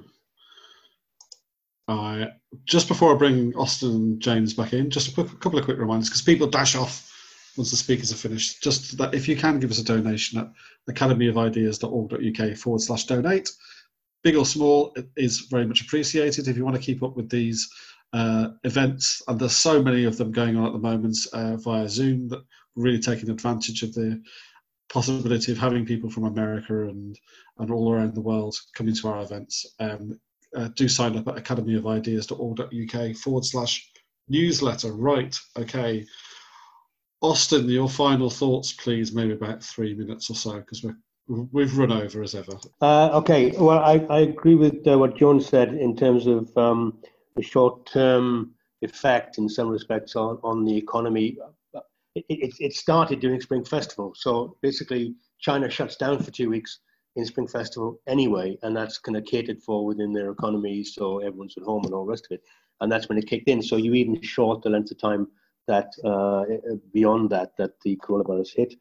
I just before I bring Austin and James back in, just a, quick, a couple of quick reminders because people dash off once the speakers are finished. Just that if you can give us a donation at academyofideas.org.uk forward slash donate, big or small, it is very much appreciated. If you want to keep up with these uh, events, and there's so many of them going on at the moment uh, via Zoom that really taking advantage of the possibility of having people from America and, and all around the world coming to our events. Um, uh, do sign up at academyofideas.org.uk forward slash newsletter. Right, okay. Austin, your final thoughts, please, maybe about three minutes or so, because we're we've run over as ever. Uh, okay, well, I, I agree with uh, what John said in terms of um, the short-term effect, in some respects, on, on the economy. It, it, it, started during Spring Festival, so basically China shuts down for two weeks in Spring Festival anyway, and that's kind of catered for within their economy, so everyone's at home and all the rest of it, and that's when it kicked in. So you even short the length of time that uh, beyond that that the coronavirus hit.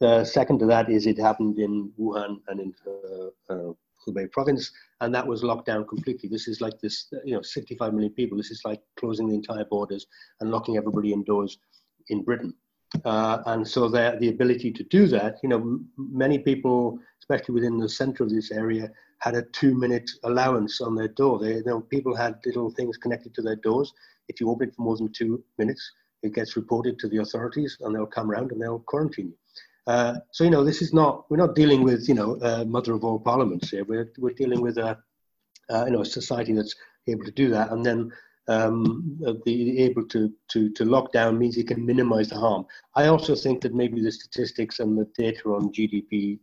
The second to that is it happened in Wuhan and in uh, uh, Hubei province, and that was locked down completely. This is like this, you know, 65 million people. This is like closing the entire borders and locking everybody indoors in Britain. Uh, and so the, the ability to do that, you know, many people, especially within the center of this area, had a two-minute allowance on their door. They, you know, people had little things connected to their doors. If you open it for more than two minutes, it gets reported to the authorities, and they'll come around and they'll quarantine you. Uh, so you know, this is not we're not dealing with you know uh, mother of all parliaments here. We're we're dealing with a uh, you know a society that's able to do that, and then um, be able to, to, to lock down means you can minimize the harm. I also think that maybe the statistics and the data on GDP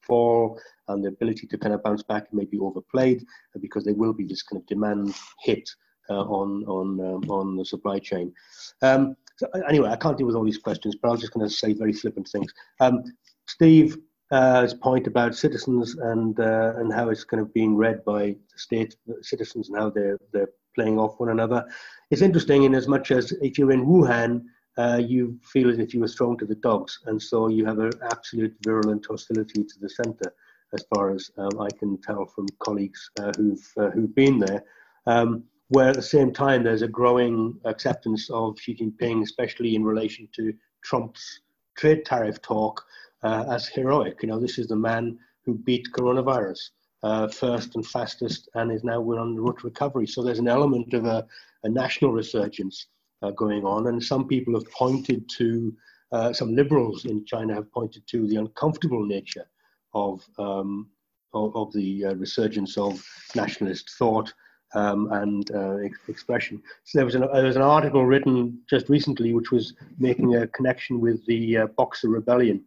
fall and the ability to kind of bounce back may be overplayed because there will be this kind of demand hit uh, on, on, um, on the supply chain. Um, so anyway, I can't deal with all these questions, but I'm just going to say very flippant things. Um, Steve uh, point about citizens and uh, and how it's kind of being read by state citizens and how they're they're playing off one another. It's interesting in as much as if you're in Wuhan, uh, you feel as if you were thrown to the dogs, and so you have an absolute virulent hostility to the centre, as far as um, I can tell from colleagues uh, who've uh, who've been there. Um, where at the same time there's a growing acceptance of Xi Jinping, especially in relation to Trump's trade tariff talk, uh, as heroic. You know, this is the man who beat coronavirus uh, first and fastest, and is now we're on the road to recovery. So there's an element of a, a national resurgence uh, going on, and some people have pointed to, uh, some liberals in China have pointed to the uncomfortable nature of um, of, of, the uh, resurgence of nationalist thought. Um, and uh, ex- expression. So there was, an, there was an article written just recently which was making a connection with the uh, Boxer Rebellion,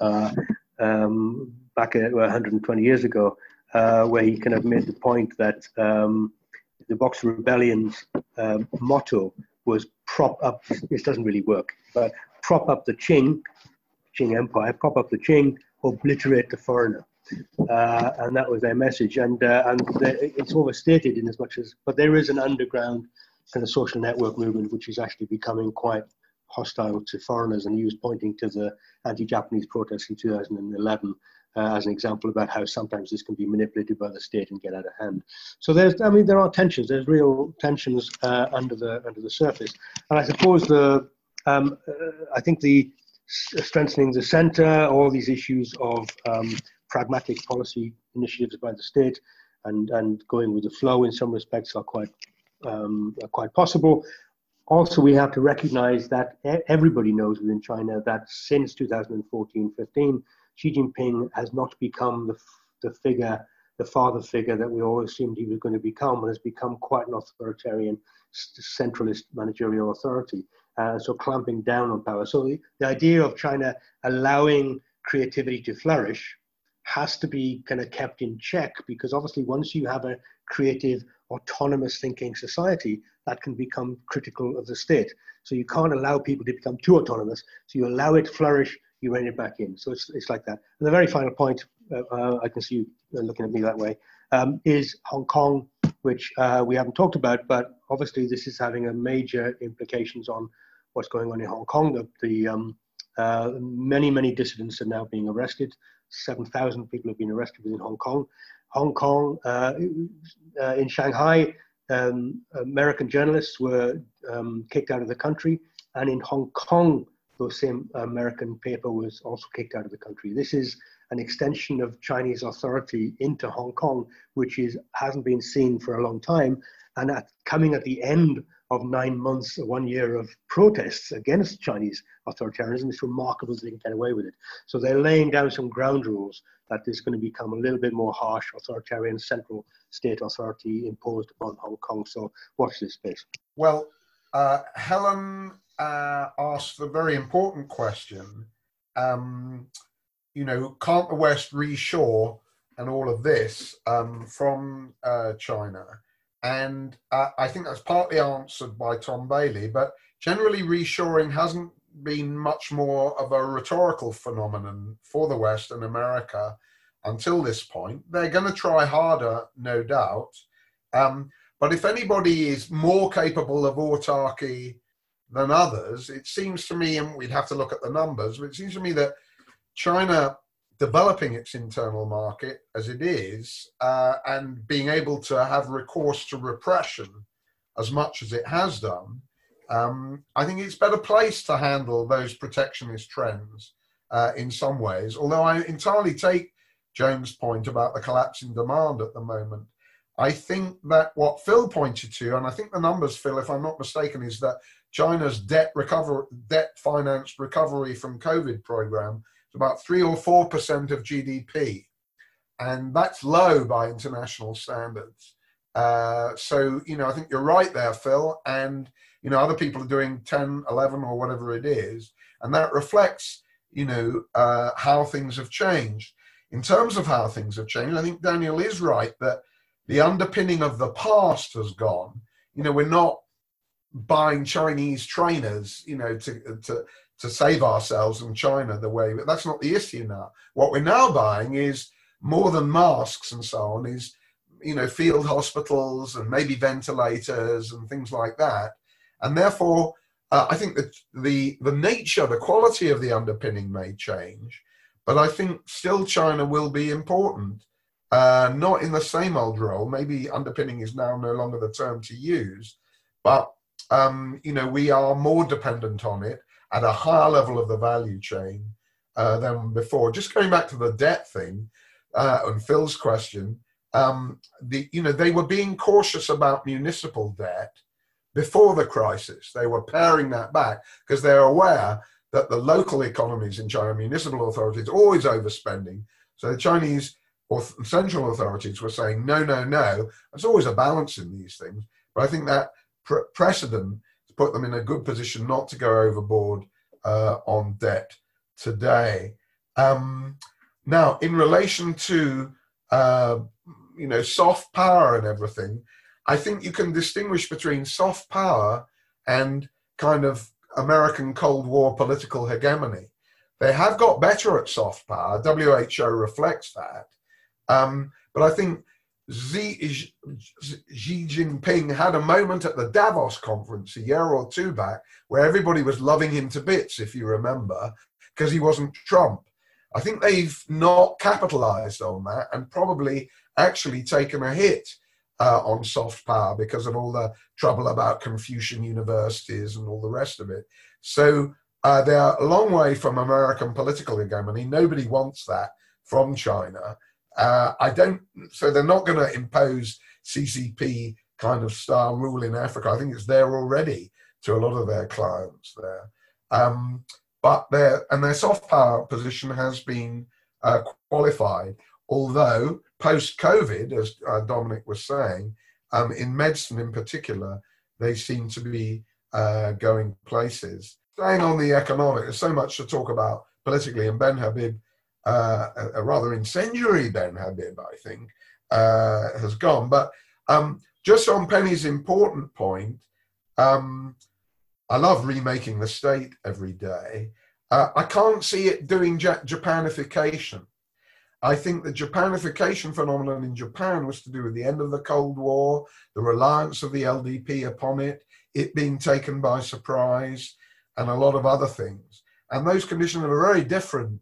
uh, um, back 120 years ago, uh, where he kind of made the point that um, the Boxer Rebellion's um, motto was prop up, this doesn't really work, but prop up the Qing, Qing Empire, prop up the Qing, obliterate the foreigner. Uh, and that was their message. And, uh, and it's overstated in as much as, but there is an underground kind of social network movement which is actually becoming quite hostile to foreigners. And he was pointing to the anti-Japanese protests in 2011 uh, as an example about how sometimes this can be manipulated by the state and get out of hand. So there's, I mean, there are tensions. There's real tensions uh, under the under the surface. And I suppose the, um, uh, I think the strengthening the centre, all these issues of um, pragmatic policy initiatives by the state, and and going with the flow in some respects are quite um, are quite possible also we have to recognize that everybody knows within China that since 2014-15, Xi Jinping has not become the, the figure, the father figure that we all assumed he was going to become, and has become quite an authoritarian, centralist managerial authority. Uh, so clamping down on power. So the, the idea of China allowing creativity to flourish has to be kind of kept in check because obviously once you have a creative autonomous thinking society that can become critical of the state. So you can't allow people to become too autonomous. So you allow it to flourish you rein it back in. So it's, it's like that. And the very final point uh, uh, i can see you looking at me that way um, is hong kong which uh, we haven't talked about but obviously this is having a major implications on what's going on in hong kong. The, the um, uh, many many dissidents are now being arrested 7,000 people have been arrested within Hong Kong. Hong Kong, uh, uh, in Shanghai, um, American journalists were um, kicked out of the country, and in Hong Kong, the same American paper was also kicked out of the country. This is an extension of Chinese authority into Hong Kong, which is hasn't been seen for a long time, and at, coming at the end of nine months, one year of protests against Chinese authoritarianism, it's remarkable that they can get away with it. So they're laying down some ground rules that is going to become a little bit more harsh, authoritarian central state authority imposed upon Hong Kong. So watch this space. Well, uh, Helen uh, asked a very important question. Um, you know, can't the West reshore and all of this um, from uh, China? And uh, I think that's partly answered by Tom Bailey, but generally reshoring hasn't been much more of a rhetorical phenomenon for the West and America until this point. They're going to try harder, no doubt. Um, but if anybody is more capable of autarky than others, it seems to me, and we'd have to look at the numbers, but it seems to me that China developing its internal market as it is uh, and being able to have recourse to repression as much as it has done, um, I think it's better placed to handle those protectionist trends uh, in some ways. Although I entirely take James' point about the collapse in demand at the moment. I think that what Phil pointed to, and I think the numbers, Phil, if I'm not mistaken, is that China's debt recover, debt financed recovery from COVID program is about three or four percent of GDP, and that's low by international standards. Uh, so you know, I think you're right there, Phil, and you know, other people are doing 10, 11, or whatever it is, and that reflects you know uh, how things have changed. In terms of how things have changed, I think Daniel is right that the underpinning of the past has gone. You know, we're not buying Chinese trainers, you know, to to to save ourselves from China the way but that's not the issue now. What we're now buying is more than masks and so on, is you know, field hospitals and maybe ventilators and things like that. And therefore, uh, I think that the the nature, the quality of the underpinning may change, but I think still China will be important. Uh, not in the same old role. Maybe underpinning is now no longer the term to use, but um, you know we are more dependent on it at a higher level of the value chain uh, than before. Just going back to the debt thing uh, and Phil's question, um, the you know they were being cautious about municipal debt before the crisis. They were paring that back because they're aware that the local economies in China, municipal authorities, always overspending. So the Chinese or central authorities were saying, no, no, no. There's always a balance in these things. But I think that pr- precedent put them in a good position not to go overboard uh, on debt today. Um, now, in relation to uh, you know soft power and everything, I think you can distinguish between soft power and kind of American Cold War political hegemony. They have got better at soft power. WHO reflects that. Um, but I think Xi, Xi Jinping had a moment at the Davos conference a year or two back where everybody was loving him to bits, if you remember, because he wasn't Trump. I think they've not capitalized on that and probably actually taken a hit uh, on soft power because of all the trouble about Confucian universities and all the rest of it. So uh, they're a long way from American political hegemony. Nobody wants that from China. Uh, I don't. So they're not going to impose CCP kind of style rule in Africa. I think it's there already to a lot of their clients there. Um, but their and their soft power position has been uh, qualified. Although post COVID, as uh, Dominic was saying, um, in medicine in particular, they seem to be uh, going places. Staying on the economic, there's so much to talk about politically, and Ben Habib, uh, a, rather incendiary Ben Habib, I think, uh, has gone. But um, just on Penny's important point, um, I love remaking the state every day. Uh, I can't see it doing Japanification. I think the Japanification phenomenon in Japan was to do with the end of the Cold War, the reliance of the LDP upon it, it being taken by surprise, and a lot of other things. And those conditions are very different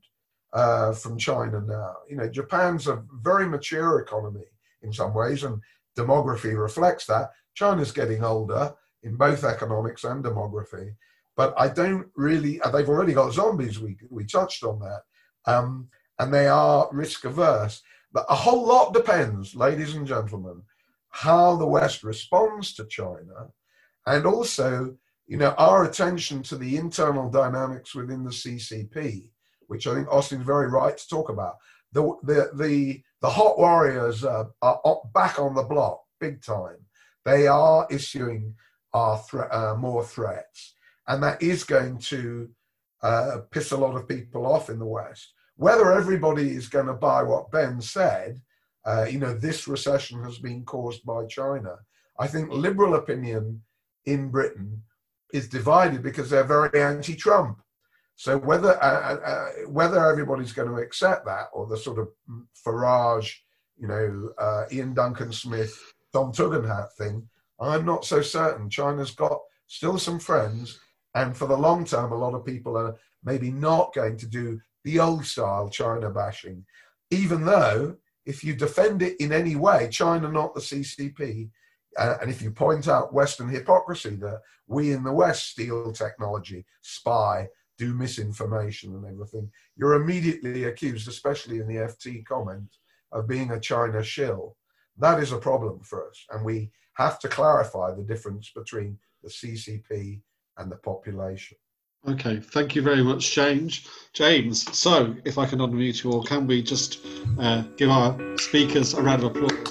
uh, from China now. You know, Japan's a very mature economy in some ways, and demography reflects that. China's getting older in both economics and demography, but I don't really. They've already got zombies. We we touched on that, um, and they are risk averse. But a whole lot depends, ladies and gentlemen, how the West responds to China, and also, you know, our attention to the internal dynamics within the CCP, which I think Austin's very right to talk about. The the the the hot warriors are back on the block big time. They are issuing our thre- uh, more threats and that is going to uh, piss a lot of people off in the West. Whether everybody is going to buy what Ben said, uh, you know, this recession has been caused by China. I think liberal opinion in Britain is divided because they're very anti-Trump. So whether uh, uh, uh whether everybody's going to accept that, or the sort of Farage, you know, uh, Iain Duncan Smith, Tom Tugendhat thing, I'm not so certain. China's got still some friends and for the long term, a lot of people are maybe not going to do the old style China bashing, even though if you defend it in any way, China, not the CCP, uh, and if you point out Western hypocrisy that we in the West steal technology, spy, do misinformation and everything, you're immediately accused, especially in the FT comment, of being a China shill. That is a problem for us. And we have to clarify the difference between the CCP and the population. Okay, thank you very much, James. James, so if I can unmute you all, can we just uh, give our speakers a round of applause?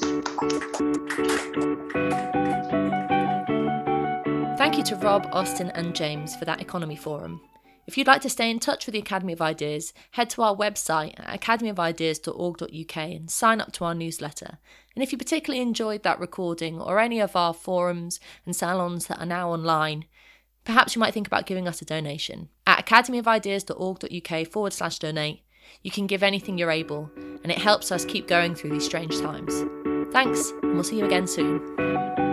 Thank you to Rob, Austin, and James for that economy forum. If you'd like to stay in touch with the Academy of Ideas, head to our website at academyofideas.org.uk and sign up to our newsletter. And if you particularly enjoyed that recording or any of our forums and salons that are now online, perhaps you might think about giving us a donation. At academyofideas.org.uk forward slash donate, you can give anything you're able, and it helps us keep going through these strange times. Thanks, and we'll see you again soon.